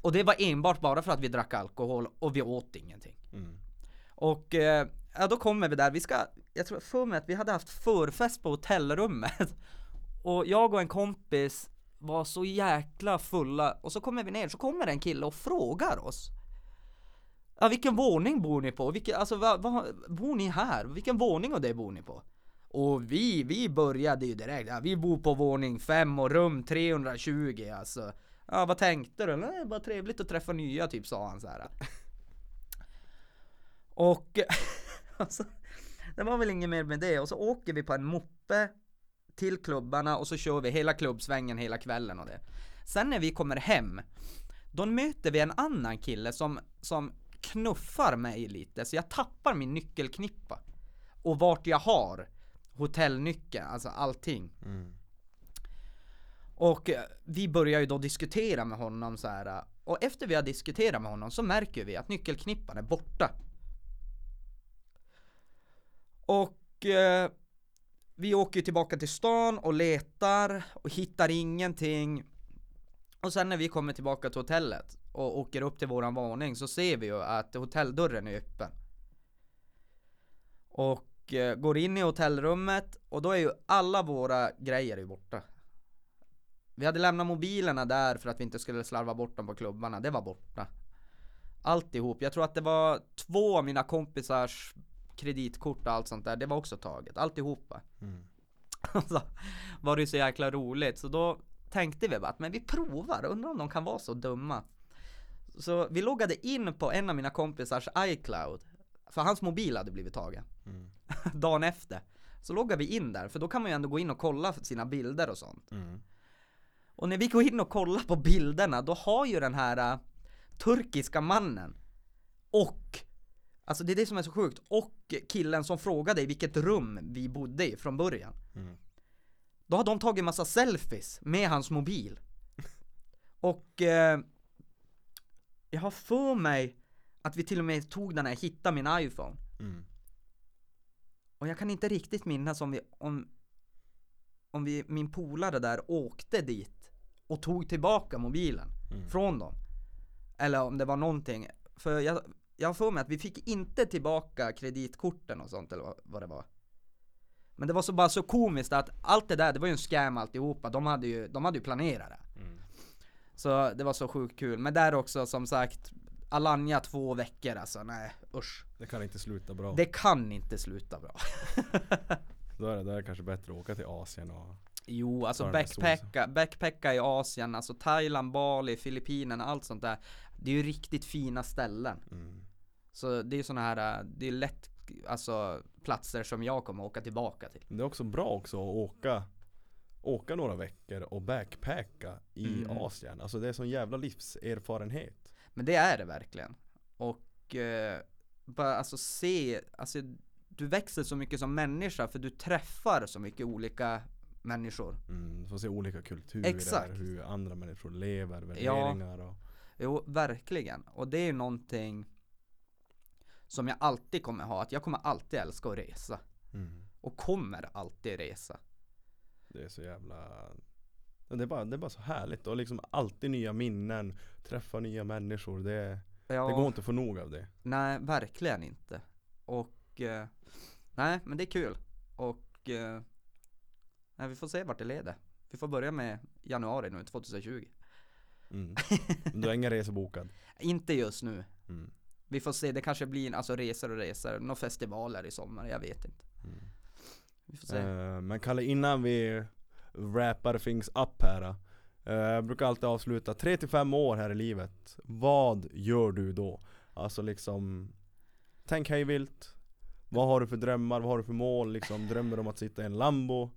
Och det var enbart bara för att vi drack alkohol och vi åt ingenting. Mm. Och eh, ja, då kommer vi där, vi ska, jag tror för mig att vi hade haft förfest på hotellrummet. Och jag och en kompis var så jäkla fulla, och så kommer vi ner, så kommer en kille och frågar oss. Ja, vilken våning bor ni på? Vilken, alltså, vad, va, bor ni här? Vilken våning och det bor ni på? Och vi, vi började ju direkt, ja, vi bor på våning 5 och rum 320 alltså. Ja, vad tänkte du? Nej, bara trevligt att träffa nya, typ sa han så här. Och alltså, det var väl inget mer med det. Och så åker vi på en moppe till klubbarna och så kör vi hela klubbsvängen hela kvällen och det. Sen när vi kommer hem, då möter vi en annan kille som, som knuffar mig lite, så jag tappar min nyckelknippa. Och vart jag har hotellnyckeln, alltså allting. Mm. Och eh, vi börjar ju då diskutera med honom så här. Och efter vi har diskuterat med honom så märker vi att nyckelknippan är borta. Och eh, vi åker tillbaka till stan och letar och hittar ingenting. Och sen när vi kommer tillbaka till hotellet och åker upp till våran våning så ser vi ju att hotelldörren är öppen. Och eh, går in i hotellrummet och då är ju alla våra grejer ju borta. Vi hade lämnat mobilerna där för att vi inte skulle slarva bort dem på klubbarna, det var borta. Alltihop, jag tror att det var två av mina kompisars kreditkort och allt sånt där, det var också taget, alltihopa. Mm. så var det ju så jäkla roligt, så då tänkte vi bara att men vi provar, undrar om de kan vara så dumma. Så vi loggade in på en av mina kompisars iCloud, för hans mobil hade blivit tagen. Mm. Dagen efter. Så loggade vi in där, för då kan man ju ändå gå in och kolla sina bilder och sånt. Mm. Och när vi går in och kollar på bilderna, då har ju den här uh, turkiska mannen och Alltså det är det som är så sjukt, och killen som frågade i vilket rum vi bodde i från början Mm. Då har de tagit massa selfies med hans mobil Och eh, Jag har för mig att vi till och med tog den när jag hittade min iPhone Mm. Och jag kan inte riktigt minnas om vi, om, om vi, min polare där åkte dit och tog tillbaka mobilen Mm. från dem. Eller om det var någonting, för jag, jag har för mig att vi fick inte tillbaka kreditkorten och sånt eller vad, det var. Men det var så bara så komiskt att allt det där, det var ju en scam alltihopa, de hade ju, de hade ju planerat det. Mm. Så det var så sjukt kul, men där också som sagt Alanya två veckor alltså, nej usch. Det kan inte sluta bra. Det kan inte sluta bra. Då, är det, då är det kanske bättre att åka till Asien och Jo, alltså backpacka, backpacka i Asien, alltså Thailand, Bali, Filippinerna, allt sånt där. Det är ju riktigt fina ställen. mm. Så det är såna här, äh, det är lätt, alltså platser som jag kommer åka tillbaka till. Det är också bra också att åka Åka några veckor och backpacka i Mm. Asien. Alltså det är sån jävla livserfarenhet. Men det är det verkligen. Och eh, bara alltså se, alltså du växer så mycket som människa för du träffar så mycket olika människor. Mm, du får se olika kulturer, Exakt. hur andra människor lever, värderingar och Jo, verkligen. Och det är ju någonting som jag alltid kommer ha, att jag kommer alltid älska att resa. mm. Och kommer alltid resa. Det är så jävla det är, bara, det är bara så härligt och liksom alltid nya minnen Träffa nya människor Det, Ja, det går inte att få nog av det Nej, verkligen inte. Och, eh, nej men det är kul. Och, eh, nej, vi får se vart det leder. Vi får börja med januari nu, 2020. mm. Du har ingen resa bokad Inte just nu. mm. Vi får se, det kanske blir alltså resor och resor, några festivaler i sommar, jag vet inte. Mm. Vi får se. Eh, Men Kalle innan vi wrappar things up här eh, Jag brukar alltid avsluta 3-5 år här i livet Vad gör du då? Alltså liksom Tänk hej vilt Vad har du för drömmar? Vad har du för mål? Liksom, drömmer du om att sitta i en Lambo?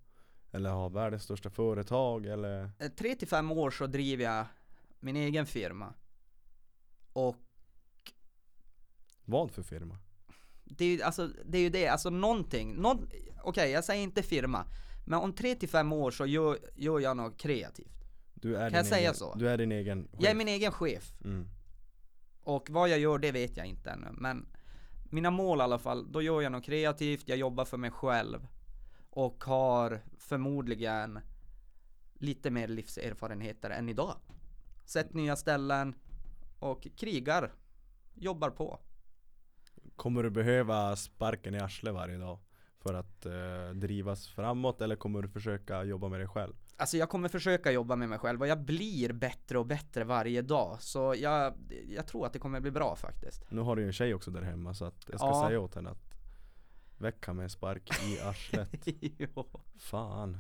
Eller ha världens största företag? Eller? Eh, Tre till fem år så driver jag min egen firma. Och Vad för firma? det är ju alltså, det är ju det, alltså någonting, någon, okej jag säger inte firma, men om tre till fem år så gör, gör jag något kreativt. Du är Kan jag säga egen, så? Du är din egen chef. Jag är min egen chef, mm. och vad jag gör det vet jag inte ännu, men mina mål i alla fall, då gör jag något kreativt, jag jobbar för mig själv, och har förmodligen lite mer livserfarenheter än idag. Sett nya ställen, och krigar, jobbar på. Kommer du behöva sparken i arslet varje dag? För att eh, drivas framåt eller kommer du försöka jobba med dig själv? Alltså jag kommer försöka jobba med mig själv och jag blir bättre och bättre varje dag. Så jag, jag tror att det kommer bli bra faktiskt. Nu har du ju en tjej också där hemma så att jag ska Ja. säga åt henne att Väcka med en spark i arslet jo. Fan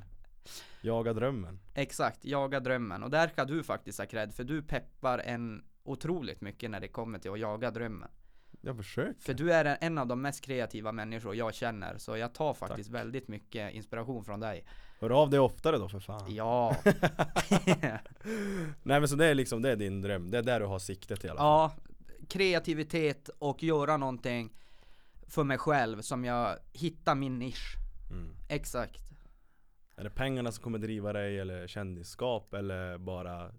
Jaga drömmen Exakt, jaga drömmen. Och där kan du faktiskt ha cred för du peppar en otroligt mycket när det kommer till att jaga drömmen. Jag försöker För du är en av de mest kreativa människor jag känner. Så jag tar faktiskt väldigt mycket inspiration från dig. Hör av dig oftare då för fan Ja. Nej men så det är liksom, det är din dröm Det är där du har siktet i alla fall ja, kreativitet och göra någonting för mig själv som jag hittar min nisch. mm. Exakt. Är det pengarna som kommer driva dig eller kändisskap eller bara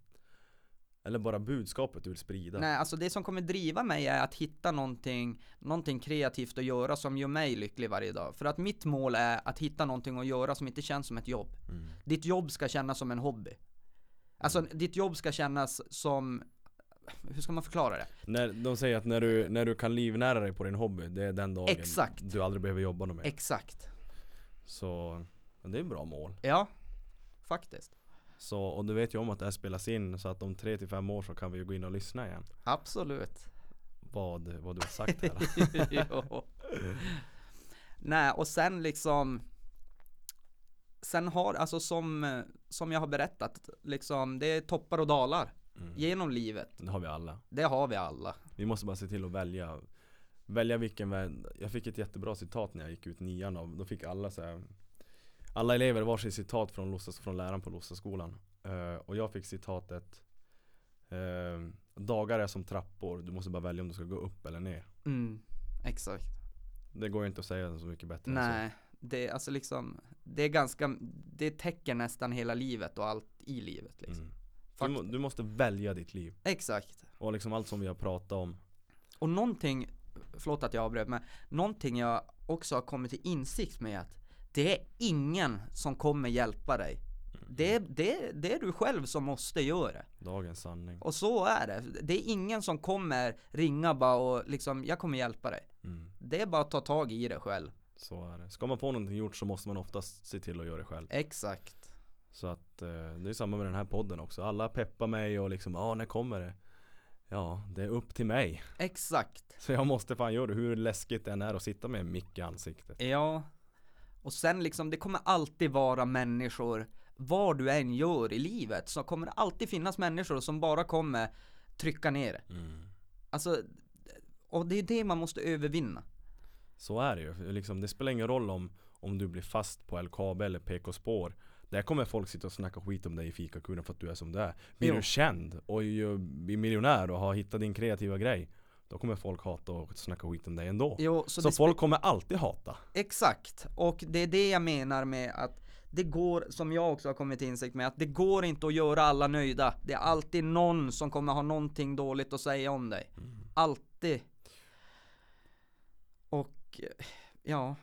Eller bara budskapet du vill sprida? Nej, alltså det som kommer driva mig är att hitta någonting, någonting kreativt att göra som gör mig lycklig varje dag. För att mitt mål är att hitta någonting att göra som inte känns som ett jobb. Mm. Ditt jobb ska kännas som en hobby. Alltså ditt jobb ska kännas som, hur ska man förklara det? När, de säger att när du, när du kan livnära dig på din hobby, det är den dagen Exakt. du aldrig behöver jobba något mer. Exakt. Så, det är ett bra mål. Ja, faktiskt. Så, och du vet ju om att det här spelas in, så att om 3-5 år så kan vi ju gå in och lyssna igen. Absolut. Vad, vad du har sagt här. Nej, och sen liksom Sen har, alltså som, som jag har berättat, liksom det är toppar och dalar Mm. genom livet. Det har vi alla. Det har vi alla. Vi måste bara se till att välja Välja vilken väg Jag fick ett jättebra citat när jag gick ut nian av, då fick alla så här, Alla elever varsitt citat från, Lossas, från läraren på Lossaskolan uh, Och jag fick citatet uh, Dagar är som trappor, du måste bara välja om du ska gå upp eller ner Mm, exakt. Det går ju inte att säga så mycket bättre än så. Nej, det är alltså liksom, det är ganska, det täcker nästan hela livet och allt i livet liksom. mm. du, du måste välja ditt liv Exakt. Och liksom allt som vi har pratat om Och någonting, förlåt att jag avbröt, men någonting jag också har kommit till insikt med att det är ingen som kommer hjälpa dig. Det, är- det, det är du själv som måste göra det. Dagens sanning Och så är det. Det är ingen som kommer ringa bara och liksom, jag kommer hjälpa dig. mm. Det är bara att ta tag i det själv. Så är det Ska man få någonting gjort så måste man oftast se till att göra det själv Exakt. Så att eh, det är samma med den här podden också. Alla peppar mig och liksom, ja när kommer det? Ja, det är upp till mig. Exakt. Så jag måste fan göra det, hur läskigt det än är att sitta med en mick i ansiktet. Ja. Och sen liksom, det kommer alltid vara människor, vad du än gör i livet, så kommer det alltid finnas människor som bara kommer trycka ner. Mm. Alltså, och det är det man måste övervinna. Så är det ju. Liksom, det spelar ingen roll om, om du blir fast på LKAB eller PK-spår. Där kommer folk sitta och snacka skit om dig i fikakuren för att du är som du är. Blir Jo. du känd och ju- blir miljonär och har hittat din kreativa grej. Då kommer folk hata och snacka skit om dig ändå. Jo, så, Så folk kommer alltid hata. Exakt, och det är det jag menar med att det går, som jag också har kommit till insikt med, att det går inte att göra alla nöjda. Det är alltid någon som kommer ha någonting dåligt att säga om dig. Alltid. Och, ja,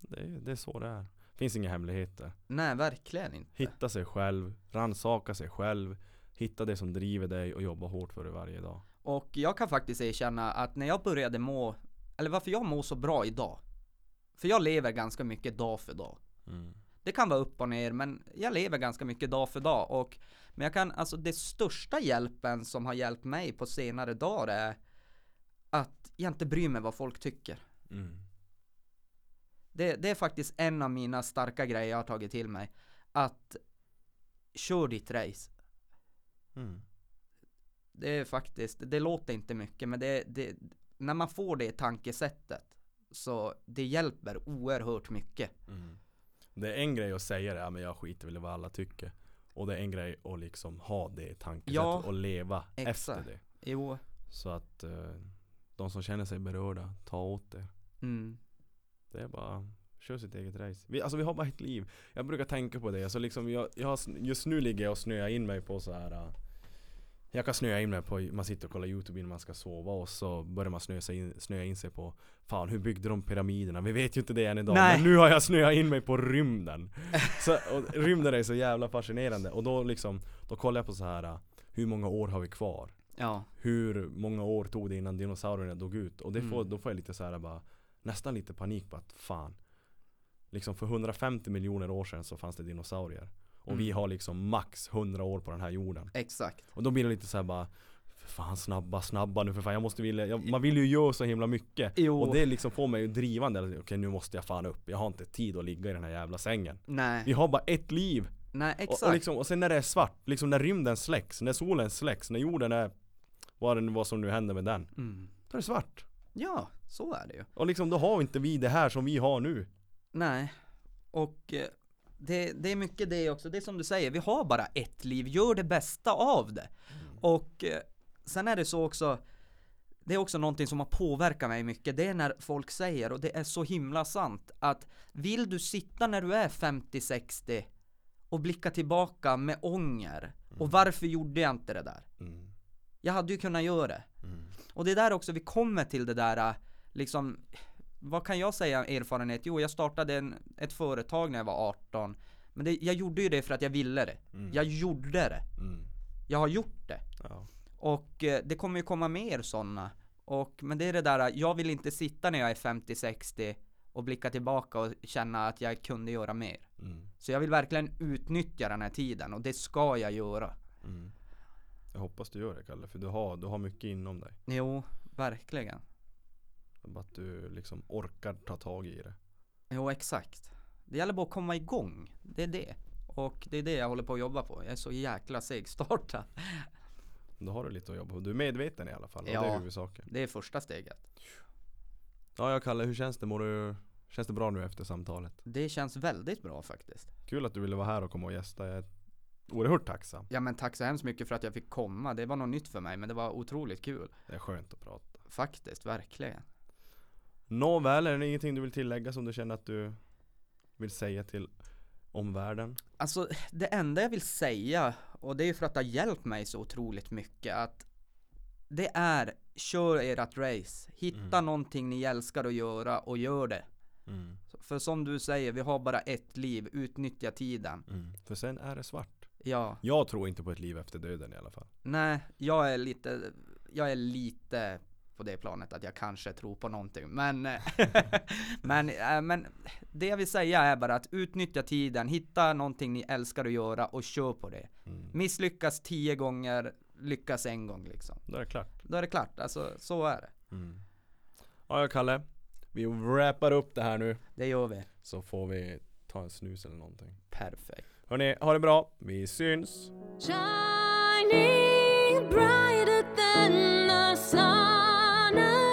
Det är, det är så det är. Finns inga hemligheter. nej verkligen inte. Hitta sig själv, rannsaka sig själv, hitta det som driver dig och jobba hårt för det varje dag. Och jag kan faktiskt erkänna att när jag började må, eller varför jag mår så bra idag. För jag lever ganska mycket dag för dag. Mm. Det kan vara upp och ner, men jag lever ganska mycket dag för dag och Men jag kan, alltså det största hjälpen som har hjälpt mig på senare dagar är Att jag inte bryr mig vad folk tycker Mm. det, det är faktiskt en av mina starka grejer jag har tagit till mig Att Kör ditt race Mm. Det är faktiskt, det låter inte mycket men det, det När man får det tankesättet Så det hjälper oerhört mycket Mm. Det är en grej att säga det, ja, men jag skiter väl i vad alla tycker. Och det är en grej att liksom ha det tankesättet Ja, och leva exakt. efter det. Jo, Så att eh, de som känner sig berörda, ta åt det. mm, Det är bara Kör sitt eget race. Vi, alltså vi har bara ett liv. Jag brukar tänka på det. Alltså liksom jag, jag har, just nu ligger jag och snöar in mig på så här. Jag kan snöa in mig på, man sitter och kollar youtube innan man ska sova och så börjar man snöa, in, snöa in sig på Fan hur byggde de pyramiderna? Vi vet ju inte det än idag Nej. Men nu har jag snöat in mig på rymden så, Rymden är så jävla fascinerande och då liksom Då kollar jag på så här. Hur många år har vi kvar? ja, hur många år tog det innan dinosaurierna dog ut? Och det får, Mm. då får jag lite så här bara Nästan lite panik på att fan Liksom för 150 miljoner år sedan så fanns det dinosaurier Och Mm. vi har liksom max 100 år på den här jorden. Exakt. Och då blir det lite så här bara för Fan snabba, snabba nu för fan jag måste vilja, jag, Man vill ju göra så himla mycket. Jo. Och det liksom får mig ju drivande Okej nu måste jag fan upp. Jag har inte tid att ligga i den här jävla sängen. Nej, Vi har bara ett liv. Nej och, exakt. och, liksom, och sen när det är svart, liksom när rymden släcks, när solen släcks, när jorden är Vad, det, vad som nu händer med den mm. Då är det svart. Ja, så är det ju. Och liksom då har inte vi det här som vi har nu. Nej, och eh, det, det är mycket det också, det är som du säger, vi har bara ett liv, gör det bästa av det. Och eh, sen är det så också, det är också någonting som har påverkat mig mycket, det är när folk säger, och det är så himla sant, att vill du sitta när du är 50-60 och blicka tillbaka med ånger Och varför gjorde jag inte det där? Mm. Jag hade ju kunnat göra det. Mm. Och det är där också vi kommer till det där, liksom, vad kan jag säga erfarenhet? Jo, jag startade en, ett företag när jag var 18. Men det, jag gjorde ju det för att jag ville det. Mm. Jag gjorde det. Mm. Jag har gjort det. Ja. Och eh, det kommer ju komma mer sådana. Och, men det är det där, jag vill inte sitta när jag är 50-60 och blicka tillbaka och känna att jag kunde göra mer. Mm. Så jag vill verkligen utnyttja den här tiden och det ska jag göra. Mm. Jag hoppas du gör det Kalle, för du har, du har mycket inom dig. Jo, verkligen. Att du liksom orkar ta tag i det. Jo, exakt. Det gäller bara att komma igång. Det är det. Och det är det jag håller på att jobba på. Jag är så jäkla segstartad. Då har du lite att jobba på. Du är medveten i alla fall, Ja. det är huvudsaken. Det är första steget. Ja, ja Kalle, hur känns det? Mår du, känns det bra nu efter samtalet? Det känns väldigt bra faktiskt. Kul att du ville vara här och komma och gästa. Jag är oerhört tacksam. Ja men tack så hemskt mycket för att jag fick komma. Det var något nytt för mig men det var otroligt kul. Det är skönt att prata. Faktiskt, verkligen. Nåväl, är det ingenting du vill tillägga som du känner att du vill säga till omvärlden? Alltså det enda jag vill säga, och det är ju för att det har hjälpt mig så otroligt mycket, att det är kör ert race. Hitta Mm. någonting ni älskar att göra och gör det. Mm. För som du säger, vi har bara ett liv, utnyttja tiden. Mm. För sen är det svart. Ja, Jag tror inte på ett liv efter döden i alla fall. nej, jag är lite, jag är lite på det planet att jag kanske tror på någonting. Men, men, äh, men det jag vill säga är bara att utnyttja tiden, hitta någonting ni älskar att göra och kör på det. Mm. Misslyckas tio gånger, lyckas en gång liksom. Då är det klart. Då är det klart, alltså så är det. Mm. Ja, Kalle. Vi wrappar upp det här nu. Det gör vi. Så får vi ta en snus eller någonting. Perfekt. Hörni, ha det bra. Vi syns. shining brighter than night.